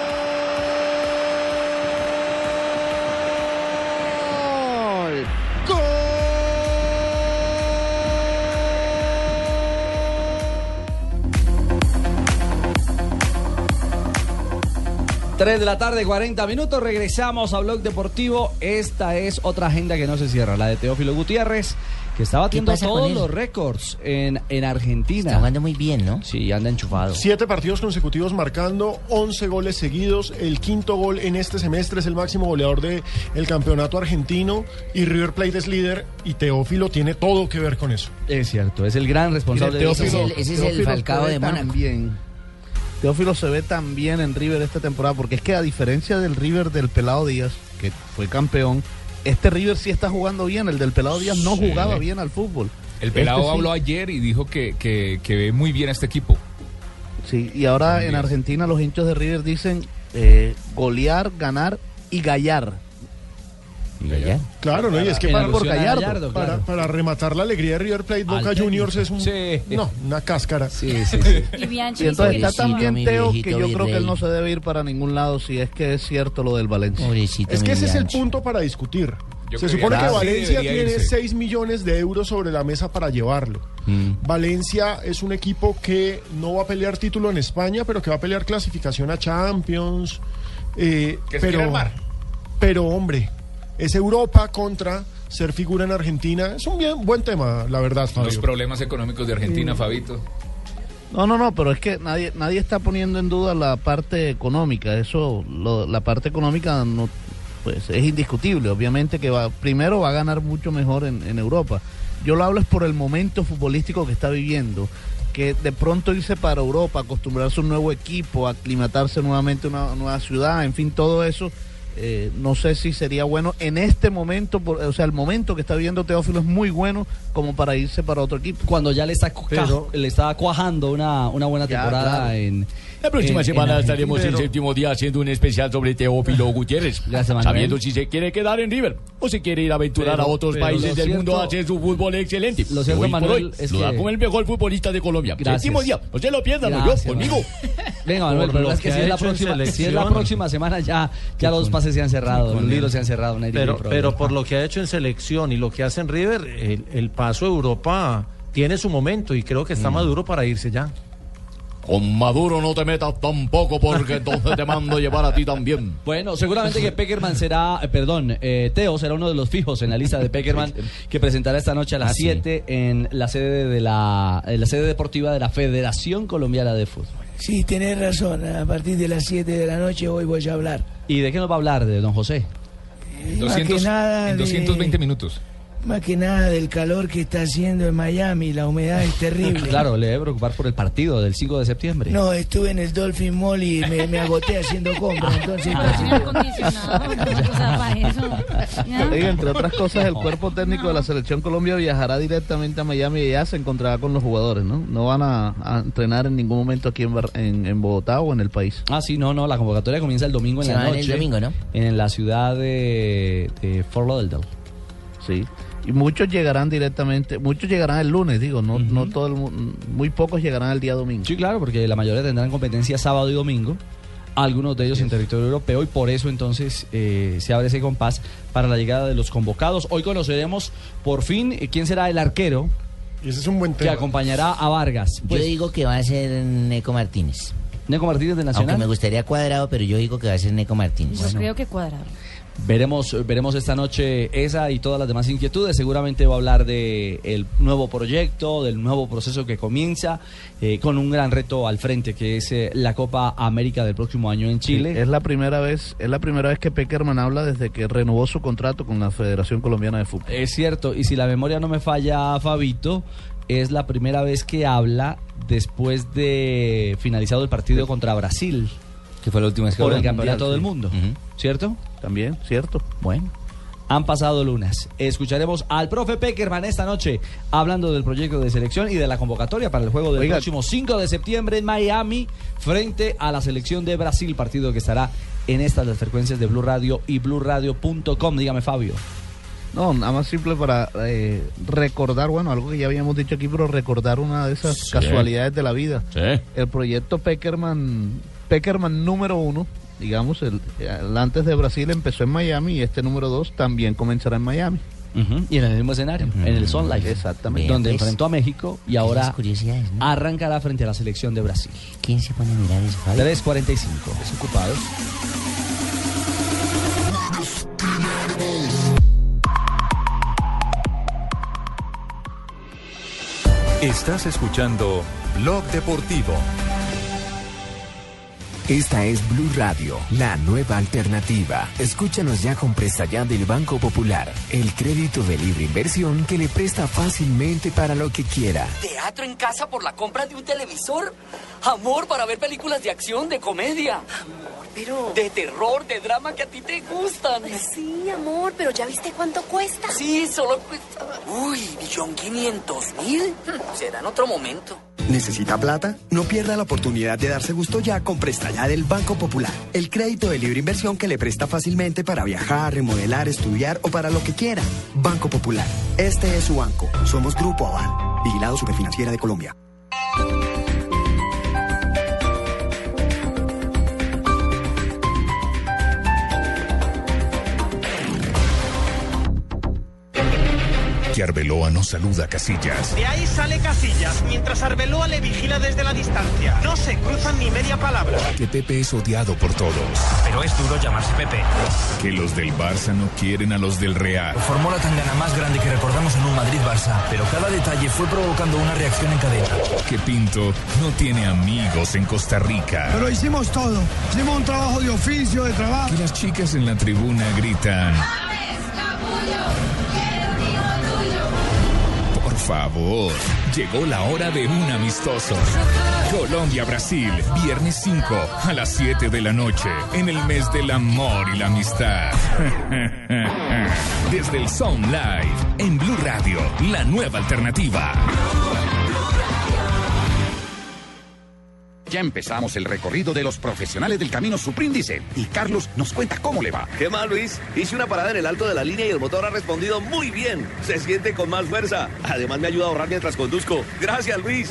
3 de la tarde, 40 minutos. Regresamos a Blog Deportivo. Esta es otra agenda que no se cierra, la de Teófilo Gutiérrez, que está batiendo todos los récords en, en Argentina. Está jugando muy bien, ¿no? Sí, anda enchufado. Siete partidos consecutivos marcando 11 goles seguidos. El quinto gol en este semestre es el máximo goleador del el campeonato argentino. Y River Plate es líder. Y Teófilo tiene todo que ver con eso. Es cierto, es el gran responsable de Ese es el, ese es el Falcao de Mónaco. También. Teófilo se ve tan bien en River esta temporada, porque es que a diferencia del River del Pelado Díaz, que fue campeón, este River sí está jugando bien. El del Pelado Díaz no Sí. jugaba bien al fútbol. El pelado Este sí. habló ayer y dijo que, que, que ve muy bien a este equipo. Sí, y ahora en Argentina los hinchas de River dicen eh, golear, ganar y gallar. Claro, ¿no? Y es que para, a Gallardo, Gallardo, para, claro. para rematar la alegría de River Plate, Boca. Juniors es un. Sí. No, una cáscara. Sí, sí, (laughs) sí. Y, Bianchi entonces está tan bien Teo que yo creo que él no se debe ir para ningún lado si es que es cierto lo del Valencia. Es que ese es el punto para discutir. Yo Se supone que Valencia tiene irse. 6 millones de euros sobre la mesa para llevarlo. Valencia es un equipo que no va a pelear título en España, pero que va a pelear clasificación a Champions. eh, Que se quiere pero, armar. pero, hombre, es Europa contra ser figura en Argentina. Es un bien, buen tema, la verdad, Los problemas económicos de Argentina, Fabito. No, no, no, pero es que nadie nadie está poniendo en duda la parte económica. Eso, lo- la parte económica no, pues es indiscutible. Obviamente que va primero va a ganar mucho mejor en, en Europa. Yo lo hablo es por el momento futbolístico que está viviendo. Que de pronto irse para Europa, acostumbrarse a un nuevo equipo, aclimatarse nuevamente a una nueva ciudad, en fin, todo eso. Eh, no sé si sería bueno en este momento, por- o sea, el momento que está viviendo Teófilo es muy bueno como para irse para otro equipo. Cuando ya le está, ca- le está cuajando una, una buena Ya, temporada claro. en. La próxima en- semana en estaremos Argentina. el séptimo día haciendo un especial sobre Teófilo Gutiérrez. Sabiendo si se quiere quedar en River o si quiere ir a aventurar Pero- a otros pero países del mundo a cierto- hacer su fútbol excelente. Lo cierto, Hoy por Manuel, hoy, es lo da que- como el mejor futbolista de Colombia. Gracias. Séptimo día. No se lo pierdan, yo, conmigo. Venga, Manuel, pero es que, si ha es, la hecho en próxima, si es la selección. próxima semana ya, ya los pases se han cerrado, los libros se han cerrado. no Pero, pero por lo que ha hecho en selección y lo que hace en River, el, el paso a Europa tiene su momento y creo que está maduro para irse ya. Con Maduro no te metas tampoco porque (laughs) entonces te mando a llevar a ti también. Bueno, seguramente que Peckerman será, eh, perdón, eh, Teo será uno de los fijos en la lista de Peckerman que presentará esta noche a las Ah, sí. 7 en la sede de la, en la sede deportiva de la Federación Colombiana de Fútbol. Sí, tenés razón. A partir de las 7 de la noche hoy voy a hablar. ¿Y de qué nos va a hablar de don José? Más que nada en de- 220 minutos. Más que nada del calor que está haciendo en Miami, la humedad es terrible. (laughs) Claro, le debe preocupar por el partido del 5 de septiembre. No, estuve en el Dolphin Mall y me, me agoté haciendo compras, (laughs) entonces... (laughs) Entre otras cosas, el cuerpo técnico de la selección Colombia viajará directamente a Miami y ya se encontrará con los jugadores, ¿no? No van a, a entrenar en ningún momento aquí en, Bar- en, en Bogotá o en el país. Ah, sí, no, no, la convocatoria comienza el domingo en Se la van el noche. domingo, ¿no? En la ciudad de, de Fort Lauderdale. Sí. Y muchos llegarán directamente, muchos llegarán el lunes, digo, no, no todo el mu- muy pocos llegarán el día domingo. Sí, claro, porque la mayoría tendrán competencia sábado y domingo, algunos de ellos en territorio europeo, y por eso entonces eh, se abre ese compás para la llegada de los convocados. Hoy conoceremos por fin eh, quién será el arquero Y ese es un buen que tema. acompañará a Vargas. Pues, yo digo que va a ser Neco Martínez. Neco Martínez de Nacional. Aunque me gustaría cuadrado, pero yo digo que va a ser Neco Martínez. Yo creo que cuadrado. Veremos, veremos esta noche esa y todas las demás inquietudes. Seguramente va a hablar de el nuevo proyecto, del nuevo proceso que comienza, eh, con un gran reto al frente, que es eh, la Copa América del próximo año en Chile. Sí, es la primera vez, es la primera vez que Peckerman habla desde que renovó su contrato con la Federación Colombiana de Fútbol. Es cierto, y si la memoria no me falla, Fabito, es la primera vez que habla después de finalizado el partido contra Brasil. Que fue la última vez que Por el campeonato Sí. del mundo, ¿cierto? También, cierto. Bueno. Han pasado lunas. Escucharemos al profe Peckerman esta noche hablando del proyecto de selección y de la convocatoria para el juego del Oiga. próximo 5 de septiembre en Miami frente a la selección de Brasil, partido que estará en estas las frecuencias de Blue Radio y BlueRadio.com. Dígame, Fabio. No, nada más simple para eh, recordar, bueno, algo que ya habíamos dicho aquí, pero recordar una de esas Sí. casualidades de la vida. Sí. El proyecto Peckerman, Peckerman número uno, digamos, el, el antes de Brasil empezó en Miami y este número dos también comenzará en Miami. Y en el mismo escenario, en el Sun Life. Exactamente. Donde Vea, pues, enfrentó a México y ahora arrancará frente a la selección de Brasil. ¿Quién se pone a mirar eso, Javi? 3.45, desocupados. Estás escuchando Blog Deportivo. Esta es Blue Radio, la nueva alternativa. Escúchanos ya con presta ya del Banco Popular, el crédito de libre inversión que le presta fácilmente para lo que quiera. ¿Teatro en casa por la compra de un televisor? ¿Amor para ver películas de acción, de comedia? Amor, pero... De terror, de drama que a ti te gustan. Sí, amor, pero ¿ya viste cuánto cuesta? Sí, solo cuesta... Uy, millón quinientos mil. Será en otro momento. ¿Necesita plata? No pierda la oportunidad de darse gusto ya con Presta Ya del Banco Popular. El crédito de libre inversión que le presta fácilmente para viajar, remodelar, estudiar o para lo que quiera. Banco Popular. Este es su banco. Somos Grupo Aval. Vigilado Superfinanciera de Colombia. Que Arbeloa no saluda a Casillas. De ahí sale Casillas, mientras Arbeloa le vigila desde la distancia. No se cruzan ni media palabra. Que Pepe es odiado por todos. Pero es duro llamarse Pepe. Que los del Barça no quieren a los del Real. Formó la tangana más grande que recordamos en un Madrid-Barça, pero cada detalle fue provocando una reacción en cadena. Que Pinto no tiene amigos en Costa Rica. Pero hicimos todo. Hicimos un trabajo de oficio, de trabajo. Que las chicas en la tribuna gritan. Por favor, llegó la hora de un amistoso. Colombia-Brasil, viernes 5 a las 7 de la noche, en el mes del amor y la amistad. (laughs) Desde el Sound Live, en Blue Radio, la nueva alternativa. Ya empezamos el recorrido de los profesionales del camino Supríndice y Carlos nos cuenta cómo le va. ¿Qué más, Luis? Hice una parada en el alto de la línea y el motor ha respondido muy bien. Se siente con más fuerza. Además, me ayuda a ahorrar mientras conduzco. Gracias, Luis.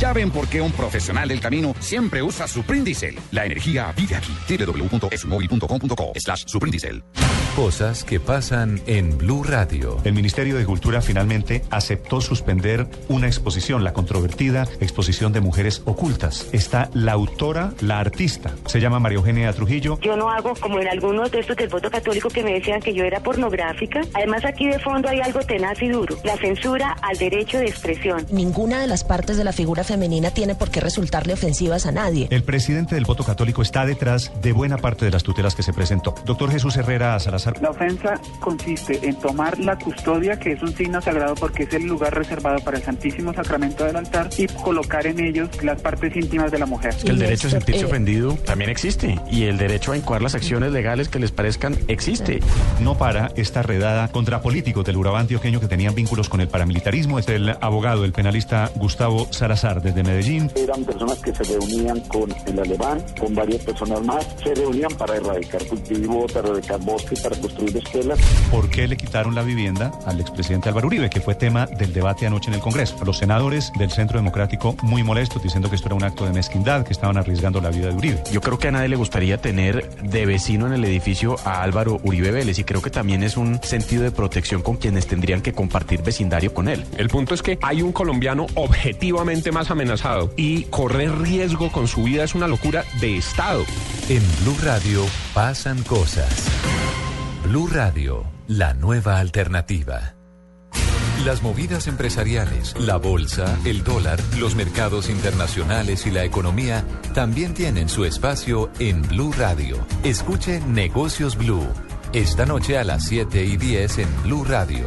Ya ven por qué un profesional del camino siempre usa Suprindicel. La energía vive aquí. www.esumóvil.com.co slash Suprindicel. Cosas que pasan en Blue Radio. El Ministerio de Cultura finalmente aceptó suspender una exposición, la controvertida exposición de mujeres ocultas. Está la autora, la artista, se llama María Eugenia Trujillo. Yo no hago como en algunos de estos del voto católico que me decían que yo era pornográfica. Además aquí de fondo hay algo tenaz y duro, la censura al derecho de expresión. Ninguna de las partes de la figura femenina tiene por qué resultarle ofensivas a nadie. El presidente del voto católico está detrás de buena parte de las tutelas que se presentó. Doctor Jesús Herrera Salazar. La ofensa consiste en tomar la custodia, que es un signo sagrado porque es el lugar reservado para el Santísimo Sacramento del altar, y colocar en ellos las partes íntimas de la mujer. Que el derecho a sentirse eh, ofendido también existe y el derecho a incoar las acciones legales que les parezcan existe. No para esta redada contra políticos del Urabá antioqueño que tenían vínculos con el paramilitarismo. Es el abogado, el penalista Gustavo Salazar desde Medellín. Eran personas que se reunían con el alemán, con varias personas más, se reunían para erradicar cultivo, para erradicar bosques, para construir escuelas. ¿Por qué le quitaron la vivienda al expresidente Álvaro Uribe, que fue tema del debate anoche en el Congreso? Los senadores del Centro Democrático muy molestos diciendo que esto era un acto de mezquindad, que estaban arriesgando la vida de Uribe. Yo creo que a nadie le gustaría tener de vecino en el edificio a Álvaro Uribe Vélez y creo que también es un sentido de protección con quienes tendrían que compartir vecindario con él. El punto es que hay un colombiano objetivamente más amenazado y correr riesgo con su vida es una locura de Estado. En Blue Radio pasan cosas. Blue Radio, la nueva alternativa. Las movidas empresariales, la bolsa, el dólar, los mercados internacionales y la economía también tienen su espacio en Blue Radio. Escuche Negocios Blue. Esta noche a las 7 y 10 en Blue Radio.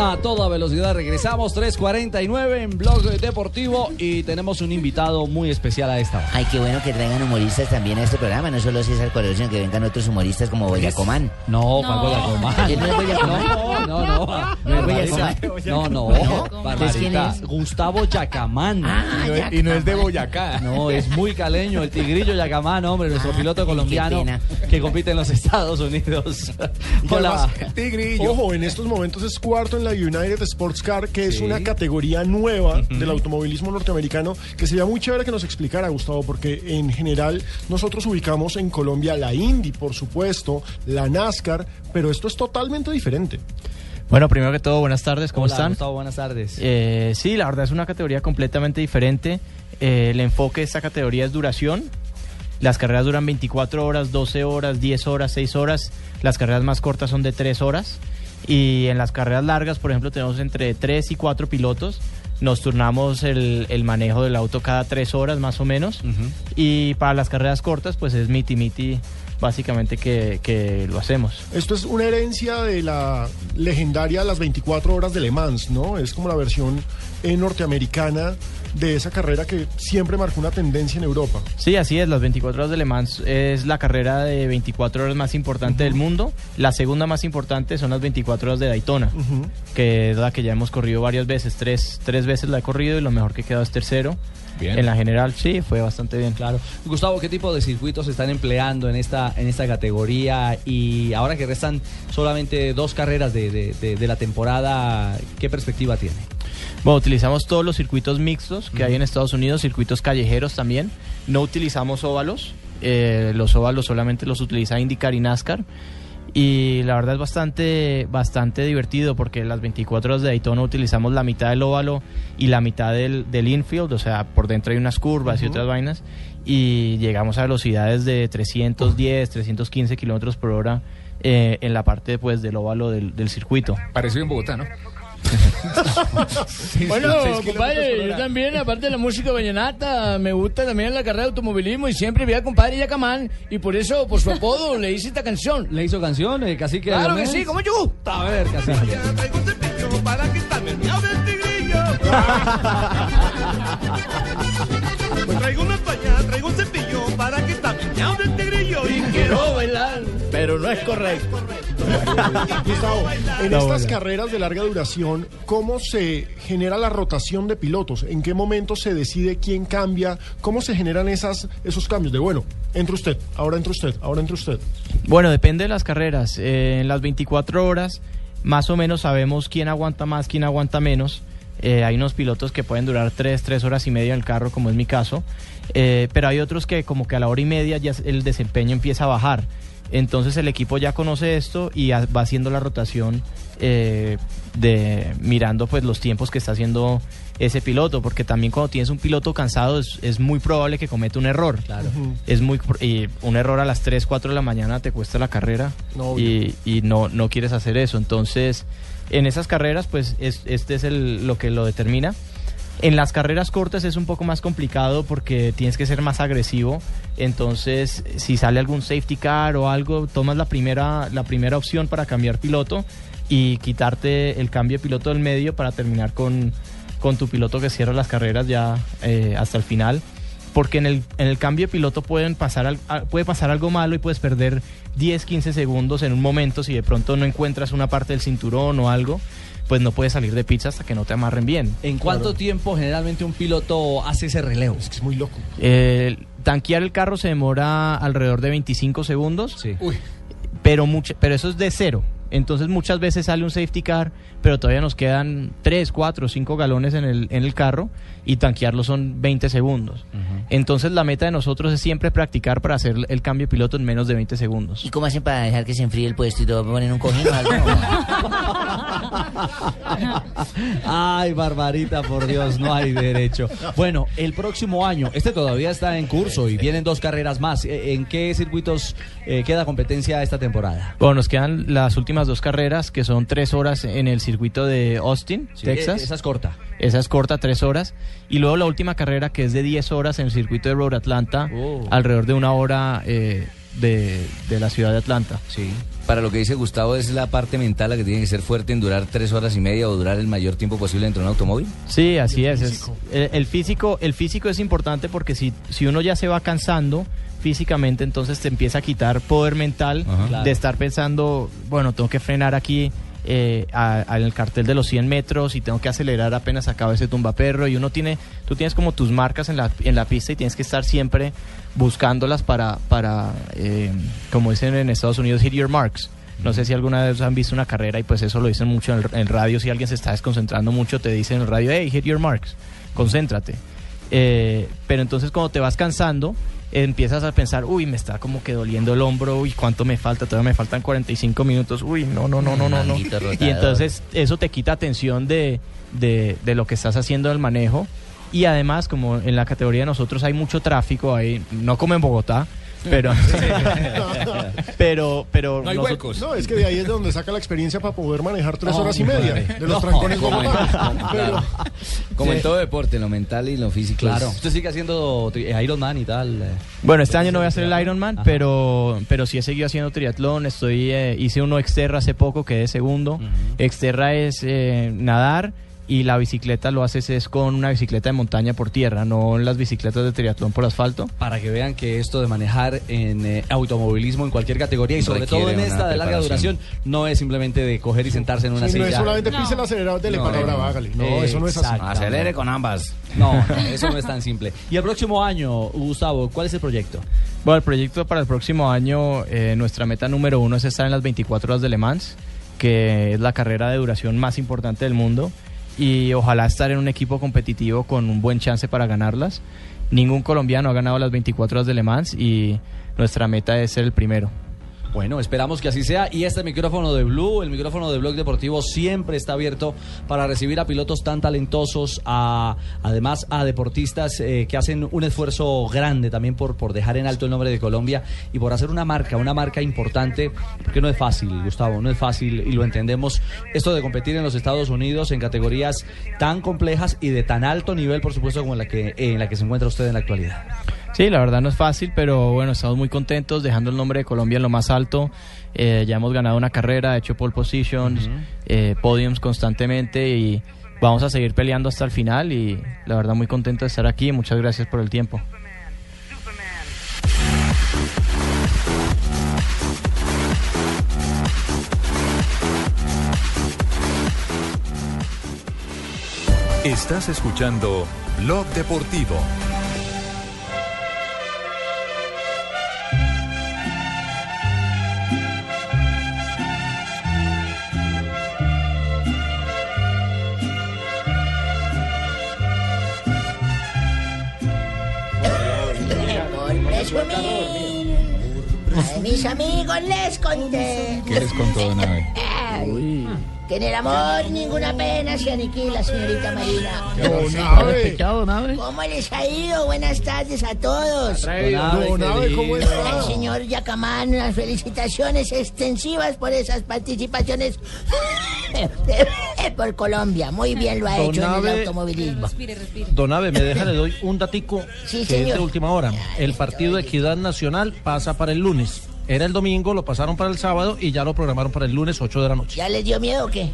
A toda velocidad regresamos, 3.49 en Blog Deportivo y tenemos un invitado muy especial a esta hora. Ay, qué bueno que traigan humoristas también a este programa, no solo César Corredor, sino que vengan otros humoristas como Boyacomán. No, ¿cuál Boyacomán? ¿Quién no es Boyacomán? No, no, no. ¿No es Boyacomán? No, no. ¿Entonces quién Barbarita. es? Gustavo Yacamán. Ah, y, no es, y no es de Boyacá. No, es muy caleño, el tigrillo Yacamán, hombre, nuestro piloto colombiano que compite en los Estados Unidos. Hola. además, Ojo, en estos momentos es cuarto en la United Sports Car, que es una categoría nueva del automovilismo norteamericano, que sería muy chévere que nos explicara, Gustavo, porque en general nosotros ubicamos en Colombia la Indy, por supuesto, la NASCAR, pero esto es totalmente diferente. Bueno, primero que todo, buenas tardes, ¿cómo Hola, están? Gustavo, buenas tardes. Eh, sí, la verdad es una categoría completamente diferente. Eh, el enfoque de esta categoría es duración. Las carreras duran 24 horas, 12 horas, 10 horas, 6 horas. Las carreras más cortas son de 3 horas. Y en las carreras largas, por ejemplo, tenemos entre 3 y 4 pilotos. Nos turnamos el, el manejo del auto cada 3 horas más o menos. Y para las carreras cortas, pues es miti miti básicamente que, que lo hacemos. Esto es una herencia de la legendaria Las 24 Horas de Le Mans, ¿no? Es como la versión norteamericana de esa carrera que siempre marcó una tendencia en Europa. Sí, así es. Las 24 horas de Le Mans es la carrera de 24 horas más importante del mundo. La segunda más importante son las 24 horas de Daytona, que es la que ya hemos corrido varias veces. Tres, tres veces la he corrido y lo mejor que quedado es tercero. Bien. En la general, sí, fue bastante bien. Claro. Gustavo, ¿qué tipo de circuitos se están empleando en esta, en esta categoría? Y ahora que restan solamente dos carreras de, de- de- de la temporada, ¿qué perspectiva tiene? Bueno, utilizamos todos los circuitos mixtos que hay en Estados Unidos, circuitos callejeros también. No utilizamos óvalos. eh, los óvalos solamente los utiliza IndyCar y NASCAR. Y la verdad es bastante, bastante divertido porque las 24 horas de Daytona utilizamos la mitad del óvalo y la mitad del, del infield, o sea, por dentro hay unas curvas y Ujú. otras vainas. Y llegamos a velocidades de 310, 315 kilómetros por hora eh, en la parte pues, del óvalo del, del circuito. Parecido en Bogotá, ¿no? (laughs) Bueno, compadre, yo también, aparte de la música vallenata, me gusta también la carrera de automovilismo y siempre vi a compadre Yacamán y por eso, por su apodo, (laughs) le hice esta canción. ¿Le hizo canción, eh, Cacique? Claro que sí, como yo. A ver, Cacique. Tigrillo. (laughs) Pues traigo una toalla, traigo un cepillo para quitarme el del tigrillo Y quiero bailar, pero no es correcto. (laughs) Gustavo, en No, estas bueno. carreras de larga duración, ¿cómo se genera la rotación de pilotos? ¿En qué momento se decide quién cambia? ¿Cómo se generan esas, esos cambios de, bueno, entre usted, ahora entre usted, ahora entre usted? Bueno, depende de las carreras. Eh, en las 24 horas, más o menos sabemos quién aguanta más, quién aguanta menos. Eh, hay unos pilotos que pueden durar 3, 3 horas y media en el carro, como es mi caso. Eh, pero hay otros que como que a la hora y media ya el desempeño empieza a bajar. Entonces el equipo ya conoce esto y va haciendo la rotación eh, de mirando pues los tiempos que está haciendo ese piloto, porque también cuando tienes un piloto cansado es, es muy probable que cometa un error. Claro. Es muy y un error a las 3, 4 de la mañana te cuesta la carrera No, y, y no, no quieres hacer eso. Entonces, en esas carreras, pues es- este es el, lo que lo determina. En las carreras cortas es un poco más complicado porque tienes que ser más agresivo. Entonces, si sale algún safety car o algo, tomas la primera, la primera opción para cambiar piloto y quitarte el cambio de piloto del medio para terminar con, con tu piloto que cierra las carreras ya eh, hasta el final. Porque en el, en el cambio de piloto pueden pasar, puede pasar algo malo y puedes perder 10, 15 segundos en un momento si de pronto no encuentras una parte del cinturón o algo, pues no puedes salir de pizza hasta que no te amarren bien. ¿En cuánto tiempo generalmente un piloto hace ese relevo? Es que es muy loco. Eh, tanquear el carro se demora alrededor de 25 segundos. Pero, mucha- pero eso es de cero. Entonces muchas veces sale un safety car, pero todavía nos quedan 3, 4, 5 galones en el, en el carro y tanquearlo son 20 segundos. Entonces la meta de nosotros es siempre practicar para hacer el cambio de piloto en menos de 20 segundos. ¿Y cómo hacen para dejar que se enfríe el puesto y todo? ¿Ponen un cojín o algo? (laughs) Ay, Barbarita, por Dios, no hay derecho. Bueno, el próximo año, este todavía está en curso y vienen dos carreras más. ¿En qué circuitos eh, queda competencia esta temporada? Bueno, nos quedan las últimas dos carreras, que son tres horas en el circuito de Austin, Sí, Texas. esa es corta. Esa es corta, tres horas. Y luego la última carrera, que es de 10 horas en el circuito de Road Atlanta, Oh. alrededor de una hora eh, de, de la ciudad de Atlanta. Sí. Para lo que dice Gustavo, es la parte mental la que tiene que ser fuerte en durar tres horas y media o durar el mayor tiempo posible dentro de un automóvil. Sí, así es. es- el, el físico, el físico es importante porque si, si uno ya se va cansando físicamente, entonces te empieza a quitar poder mental de estar pensando, bueno, tengo que frenar aquí eh, en el cartel de los 100 metros y tengo que acelerar apenas acaba ese tumbaperro y uno tiene, tú tienes como tus marcas en la, en la pista y tienes que estar siempre buscándolas para, para eh, como dicen en Estados Unidos, hit your marks. No sé si alguna vez han visto una carrera y pues eso lo dicen mucho en, el- en radio. Si alguien se está desconcentrando mucho, te dicen en el radio, hey, hit your marks, concéntrate. Eh, pero entonces cuando te vas cansando, empiezas a pensar, uy, me está como que doliendo el hombro, uy, ¿cuánto me falta? Todavía me faltan 45 minutos, uy, no, no, no, no, no. no. Y entonces eso te quita atención de, de, de lo que estás haciendo del manejo. Y además, como en la categoría de nosotros hay mucho tráfico, hay, no como en Bogotá, pero, (laughs) pero, pero No hay nosotros- huecos. No, es que de ahí es de donde saca la experiencia para poder manejar tres No, horas y media de los No, trancones como en-. Como todo deporte, lo mental y lo físico. Claro. Usted sigue haciendo tri- Iron Man y tal. eh. Bueno, este año no voy a hacer el Ironman, pero, pero sí he seguido haciendo triatlón. Estoy, eh, hice uno exterra hace poco, quedé segundo. Exterra es eh, nadar y la bicicleta lo haces es con una bicicleta de montaña por tierra, no las bicicletas de triatlón por asfalto. Para que vean que esto de manejar en eh, automovilismo en cualquier categoría y sobre Requiere todo en esta de larga duración no es simplemente de coger y sentarse en una Sí, no silla. es solamente pise el acelerador, dele No, para no. No, eso no es así. Acelere con ambas. No, no, eso no es tan simple. Y el próximo año, Gustavo, ¿cuál es el proyecto? Bueno, el proyecto para el próximo año, eh, nuestra meta número uno es estar en las 24 horas de Le Mans, que es la carrera de duración más importante del mundo, y ojalá estar en un equipo competitivo con un buen chance para ganarlas. Ningún colombiano ha ganado las 24 horas de Le Mans y nuestra meta es ser el primero. Bueno, esperamos que así sea. Y este micrófono de Blue, el micrófono de Blog Deportivo, siempre está abierto para recibir a pilotos tan talentosos, a, además a deportistas eh, que hacen un esfuerzo grande también por, por dejar en alto el nombre de Colombia y por hacer una marca, una marca importante, porque no es fácil, Gustavo, no es fácil y lo entendemos. Esto de competir en los Estados Unidos en categorías tan complejas y de tan alto nivel, por supuesto, como en la que, en la que se encuentra usted en la actualidad. Sí, la verdad no es fácil, pero bueno, estamos muy contentos dejando el nombre de Colombia en lo más alto. Eh, ya hemos ganado una carrera, hecho pole positions, eh, podiums constantemente y vamos a seguir peleando hasta el final y la verdad muy contento de estar aquí. Muchas gracias por el tiempo. Estás escuchando Blog Deportivo. Presumir. A mis amigos les conté. ¿Qué les contó Don Abe? Ay, Que en el amor ninguna pena se aniquila, señorita Marina. ¿Cómo les ha ido? Buenas tardes a todos. Don Abe, Don Abe, ¿cómo Al señor Yacamán, unas felicitaciones extensivas por esas participaciones (laughs) por Colombia. Muy bien lo ha hecho en el automovilismo. Don Ave, me deja, le doy un datico Sí, que es señor. de última hora. El partido de Equidad Nacional pasa para el lunes. Era el domingo, lo pasaron para el sábado y ya lo programaron para el lunes 8 de la noche. ¿Ya les dio miedo o qué?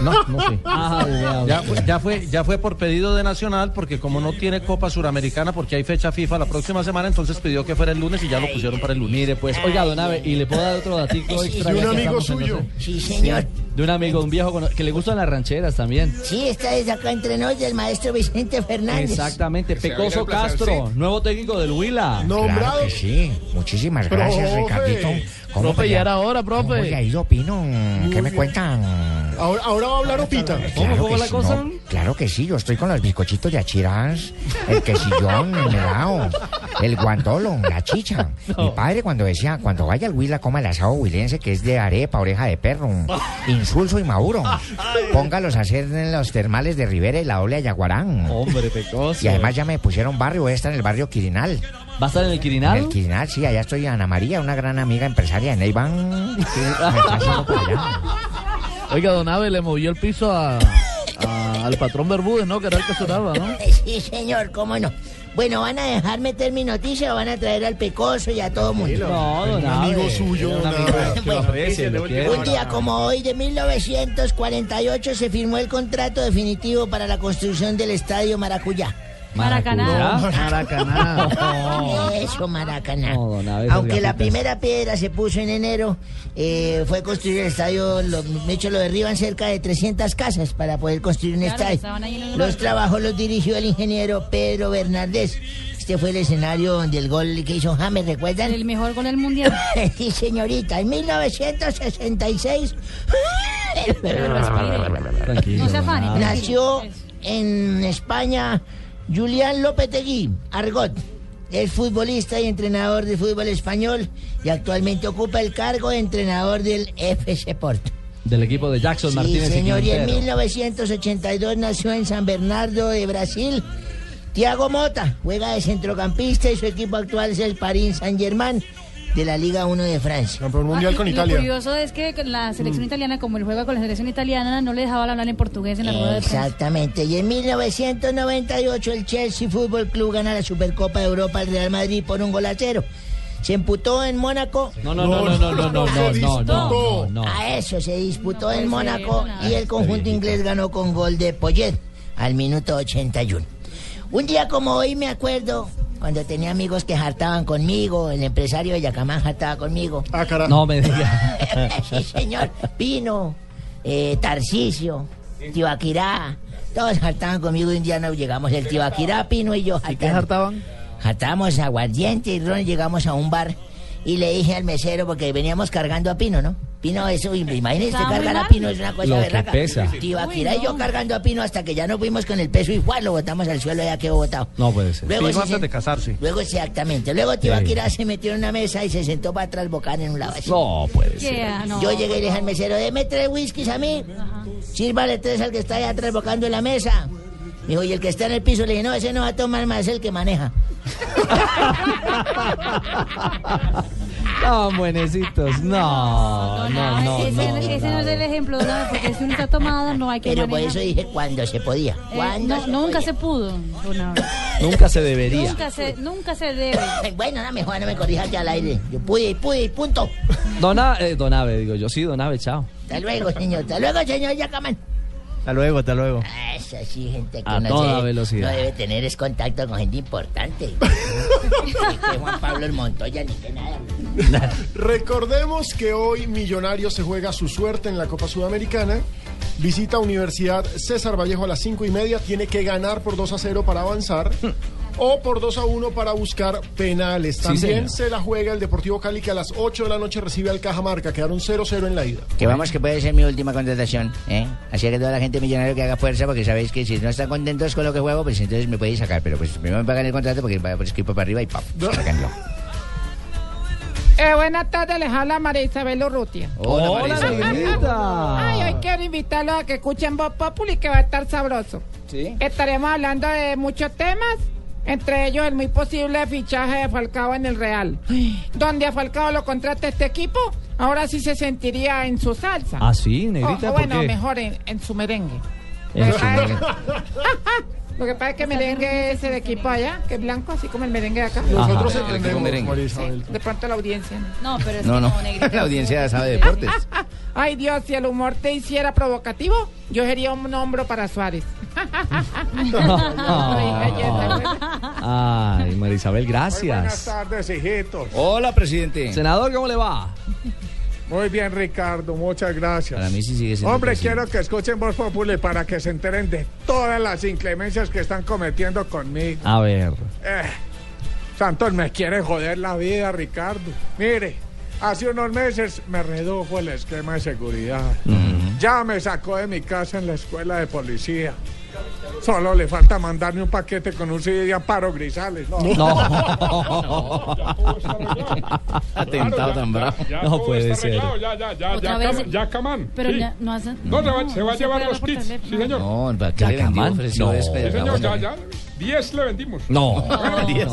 No, no sé. (laughs) Ah, ya, ya, fue, ya, fue, ya fue por pedido de Nacional, porque como no tiene Copa Suramericana, porque hay fecha FIFA la próxima semana, entonces pidió que fuera el lunes y ya lo pusieron para el lunes. Mire, pues, oiga, Don Ave, y le puedo dar otro datico extra. de un amigo suyo. Sí, señor. De un amigo, un viejo que le gustan las rancheras también. Sí, está desde acá entre nos del maestro Vicente Fernández. Exactamente, Pecoso Castro, nuevo técnico del Huila. Nombrado. Claro que sí. Muchísimas gracias, Profe. Ricardito. Profe, me ya era hora, ¿Cómo profe. le ha ido, Pino? Muy ¿Qué me cuentan? Ahora, ahora va a hablar Opita. Claro que sí, no, claro que sí, yo estoy con los bizcochitos de achiras, el quesillón, el melao, el guandolo, la chicha. Mi padre cuando decía, cuando vaya al Huila, coma el asado huilense que es de arepa, oreja de perro, insulso y maduro. (laughs) Póngalos a hacer en los termales de Rivera y la doble Ayaguarán. Hombre, Pecoso. Y además ya me pusieron barrio, estar en el barrio Quirinal. ¿Va a estar en el Quirinal? En el Quirinal, sí, allá estoy Ana María, una gran amiga empresaria en Eivan. Oiga, Don Abe le movió el piso a, a al patrón Bermúdez, ¿no? Que era el que sonaba, ¿no? (laughs) Sí, señor, cómo no. Bueno, ¿van a dejar meter mi noticia o van a traer al pecoso y a todo mundo? No, don Un amigo suyo, un amigo Abe. que lo aprecia y lo quiere. Un día como hoy de 1948 se firmó el contrato definitivo para la construcción del estadio Maracuyá. Maracaná. Maracaná. (laughs) (laughs) Eso, Maracaná. No, Aunque la primera piedra se puso en enero, eh, fue construir el estadio, lo, de hecho lo derriban cerca de 300 casas para poder construir un Claro, estadio. Los trabajos los dirigió el ingeniero Pedro Bernaldez. Este fue el escenario donde el gol que hizo James, ¿recuerdan? El mejor gol del mundial. (laughs) sí, señorita, en 1966 No se afane. nació en España Julián Lopetegui Argot. Es futbolista y entrenador de fútbol español y actualmente ocupa el cargo de entrenador del FC Porto. Del equipo de Jackson Sí, Martínez señor, y en Quintero. 1982 nació en San Bernardo de Brasil. Tiago Mota juega de centrocampista y su equipo actual es el Paris Saint-Germain de la Liga 1 de Francia. Campeón Ah, y Lo curioso es que la selección italiana, como él juega con la selección italiana, no le dejaba hablar en portugués en la rueda de prensa. Exactamente. Y en 1998 el Chelsea Fútbol Club gana la Supercopa de Europa al Real Madrid por un gol a cero. Se emputó en Mónaco. No, no, no, no, no, no, no, no, no, no, no. A eso se disputó en Mónaco y el conjunto inglés ganó con gol de Poyet al minuto 81. Un día como hoy me acuerdo cuando tenía amigos que jartaban conmigo, el empresario de Yacamán jartaba conmigo. Ah, carajo. No me diga. (laughs) sí, señor. Pino, eh, Tarcisio, Tibaquirá. Todos jartaban conmigo y un día nos llegamos el Tibaquirá, Pino y yo. ¿Y qué hartaban? Jartábamos aguardiente y ron, llegamos a un bar y le dije al mesero, porque veníamos cargando a Pino, ¿no? Pino, eso, imagínese cargar a. Pino, es una cosa Lo que berraca. pesa. Tibaquirá y yo cargando a Pino hasta que ya no fuimos con el peso igual, lo botamos al suelo, ya quedó botado. No puede ser. Luego Pino sí antes se- de casarse. Luego exactamente. Luego Tibaquirá se metió en una mesa y se sentó para atrás bocar en un lado así. No puede Que, ser. no. Yo llegué y le dije al mesero, deme tres whiskies a mí. Sírvale tres al que está allá atrás bocando en la mesa. Me dijo, y el que está en el piso, le dije, no, ese no va a tomar más, es el que maneja. (laughs) No, buenecitos. No, no, no, ese, no. ese no es el ejemplo, ¿no? porque si uno está tomado no hay que Pero por eso dije cuando se podía. Eh, Cuando no, se nunca podía. se pudo. Nunca se debería. Nunca se, nunca se debe. (laughs) Bueno, no, mejor no me corrijas ya al aire. Yo pude y pude y punto. Dona, eh, Donave, digo yo. Sí, Donave, chao. Hasta luego, señor. Hasta luego, señor Yacamán. Hasta luego, hasta luego. Eso sí, gente que A no, toda se- velocidad. no debe tener es contacto con gente importante. (laughs) Ni que Juan Pablo el Montoya ni que nada. (laughs) Recordemos que hoy Millonarios se juega su suerte en la Copa Sudamericana. Visita Universidad César Vallejo a las 5 y media. Tiene que ganar por 2 a 0 para avanzar. (laughs) O por 2 a 1 para buscar penales. También se la juega el Deportivo Cali que a las 8 de la noche recibe al Cajamarca. Quedaron 0-0 en la ida. Que vamos, que puede ser mi última contratación, ¿eh? Así que toda la gente millonaria que haga fuerza, porque sabéis que si no están contentos con lo que juego, pues entonces me podéis sacar. Pero pues primero me pagan el contrato porque va por escrito para arriba y ¡pam! Sácanlo. Eh, buenas tardes, les habla María Isabel Urrutia. Hola, Marinita. Ay, hoy quiero invitarlos a que escuchen Voz Populi que va a estar sabroso. Sí. Estaremos hablando de muchos temas, entre ellos el muy posible fichaje de Falcao en el Real. Donde a Falcao lo contrata este equipo, ahora sí se sentiría en su salsa. Ah, sí, negrita, O- o ¿por bueno, qué? mejor en, en su merengue. En su merengue. (laughs) (laughs) Lo que pasa es que merengue es el equipo allá, que es blanco, así como el merengue de acá. Nosotros el equipo entendemos, merengue. María Isabel. De pronto la audiencia. ¿no? No, pero es No, que no. negrita. (laughs) La audiencia sabe de deportes. (laughs) Ay Dios, si el humor te hiciera provocativo, yo sería un hombro para Suárez. (laughs) Ay, María Isabel, Buenas gracias. tardes, hijitos. Hola, presidente. Senador, ¿cómo le va? Muy bien, Ricardo, muchas gracias. Para mí sí sigue siendo Hombre, presidente. quiero que escuchen Voz Populi para que se enteren de todas las inclemencias que están cometiendo conmigo. A ver. Eh, Santos me quiere joder la vida, Ricardo. Mire, hace unos meses me redujo el esquema de seguridad. Ya me sacó de mi casa en la escuela de policía. Solo le falta mandarme un paquete con un CD de Amparo Grisales. No. (laughs) Atentado tan bravo. ya No puede ser. arreglado, Ya, ya, ya, ya, Cam- ya, Camán. Pero sí. ya no hacen. No, se va, se va a llevar los kits. teléfono. Sí, señor. No, ¿para qué? Ofreció No. este, Sí, señor, ya, ya. 10 le vendimos. No. Bueno, (laughs) Diez.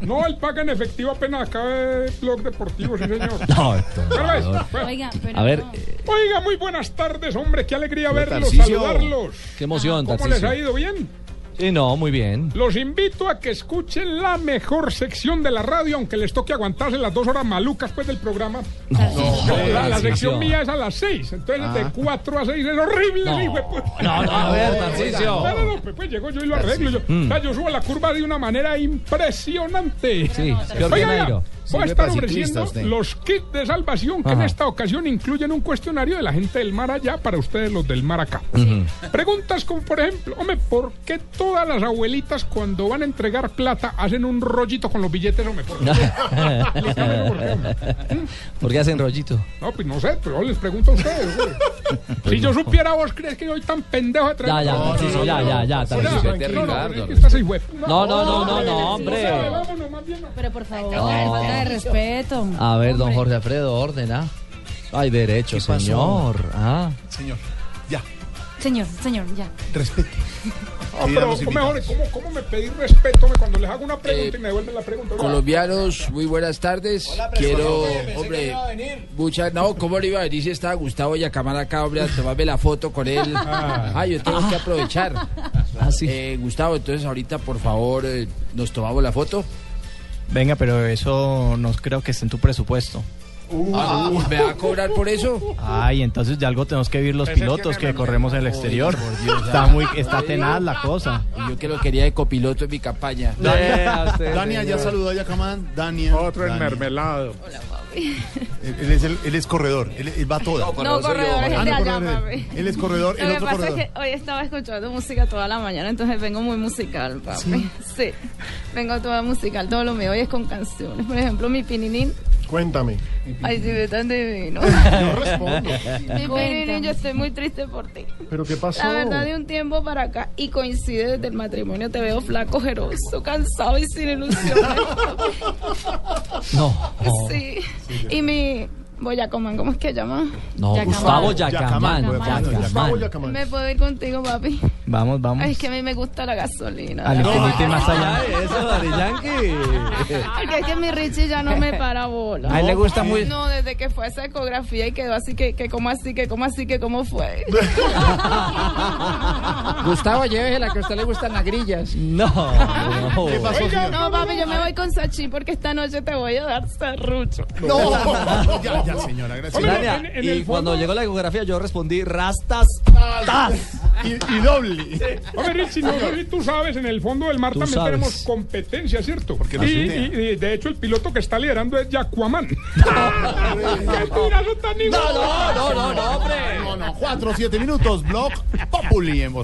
No, él paga en efectivo apenas acabe Blog Deportivo, sí, señor. (laughs) No, Pero Salvador. bueno. Oiga, pero A ver, no. Oiga, muy buenas tardes, hombre. Qué alegría verlos, saludarlos. Qué emoción, ¿Cómo Tarcisio. les ha ido? ¿Bien? Sí, no, muy bien. Los invito a que escuchen la mejor sección de la radio, aunque les toque aguantarse las dos horas malucas pues, del programa. No, la, sección mía es a las seis, entonces de cuatro a seis es horrible. No, hijo de puta. no, no, a ver, Tarcisio. No, no, no, pues, pues llego yo y lo arreglo. Yo, Mm. o sea, yo subo la curva de una manera impresionante. Sí, Oiga, Voy a estar ofreciendo usted. los kits de salvación que en esta ocasión incluyen un cuestionario de la gente del mar allá para ustedes los del mar acá. Preguntas como, por ejemplo, hombre, ¿por qué todas las abuelitas cuando van a entregar plata hacen un rollito con los billetes? Hombre, ¿por qué? Explícame por qué, hombre. ¿Por qué hacen rollito? No, pues no sé, pero yo les pregunto a ustedes. (laughs) Si yo supiera, ¿vos crees que soy tan pendejo de traer Ya, ya, plata? Tarcisio, ya, ya, ya, sea, Tarcisio. tranquilo, no. No, no, no, no, no, hombre. sabe, vámonos, más bien. Pero por favor, No. De respeto. A ver, don Jorge Alfredo, ordena. Hay derecho, pasó? señor. Ah. Señor, ya, Señor, señor, ya. respete. Ah, pero los ¿cómo, invitados. ¿cómo, ¿cómo me pedís respeto cuando les hago una pregunta y me devuelven la pregunta? Colombianos, muy buenas tardes. Quiero, hombre, muchas. No, ¿cómo le iba a venir si estaba Gustavo Yacamán acá, hombre, a tomarme la foto con él? Ah, yo tengo que aprovechar. Eh, Gustavo, entonces ahorita, por favor, eh, nos tomamos la foto. Venga, pero eso no creo que esté en tu presupuesto. Ah, ¿Me va a cobrar por eso? Ay, entonces de algo tenemos que vivir los pilotos que corremos en el exterior. por Dios, Está ah. muy, está tenaz la cosa. Y yo que lo quería de copiloto en mi campaña. Dania ya saludó a Yacamán. Dania. Otro enmermelado. Él, él es, el- él es corredor. Él, él va a todas. No, corredor es el de no, allá, corredor papi. él. Es corredor. Lo El que otro pasa corredor. es que hoy estaba escuchando música toda la mañana, entonces vengo muy musical, papi. Sí, vengo toda musical, todo lo mío hoy es con canciones. Por ejemplo, mi pininín. Cuéntame. Ay, si ve tan divino. Yo respondo. Mi yo estoy muy triste por ti. ¿Pero qué pasó? La verdad, de un tiempo para acá, y coincide desde el matrimonio, te veo flaco, jeroso, cansado y sin ilusiones. No. Sí. Y mi Boyacomán, ¿cómo es que llama? No, Gustavo Yacamán. Gustavo Yacamán. ¿Me puedo ir contigo, papi? Vamos, vamos. Ay, es que a mí me gusta la gasolina. Al la infinito y verdad. más allá. Eso, Daddy Yankee. (laughs) Porque es que mi Richie ya no me para bola. A él le gusta muy- No, desde que fue esa ecografía y quedó así que, que como así, que como así, que cómo fue. (laughs) Gustavo, llévese la que a usted le gustan las grillas. No, (laughs) no. ¿Qué pasó, señor? No, papi, yo me voy con Sachi porque esta noche te voy a dar serrucho. No, ya, señora, gracias. Dania, en- en y cuando llegó la ecografía yo respondí rastas. tas. Y, y doble. Hombre, Richie, no tú sabes, en el fondo del mar Tú también sabes. tenemos competencia, ¿cierto? Porque y, de hecho el piloto que está liderando es Yacuamán. (laughs) (laughs) ¡Qué tirazo tan No, no, no, no, no, hombre. No, no, cuatro, siete minutos. Blog Populi en.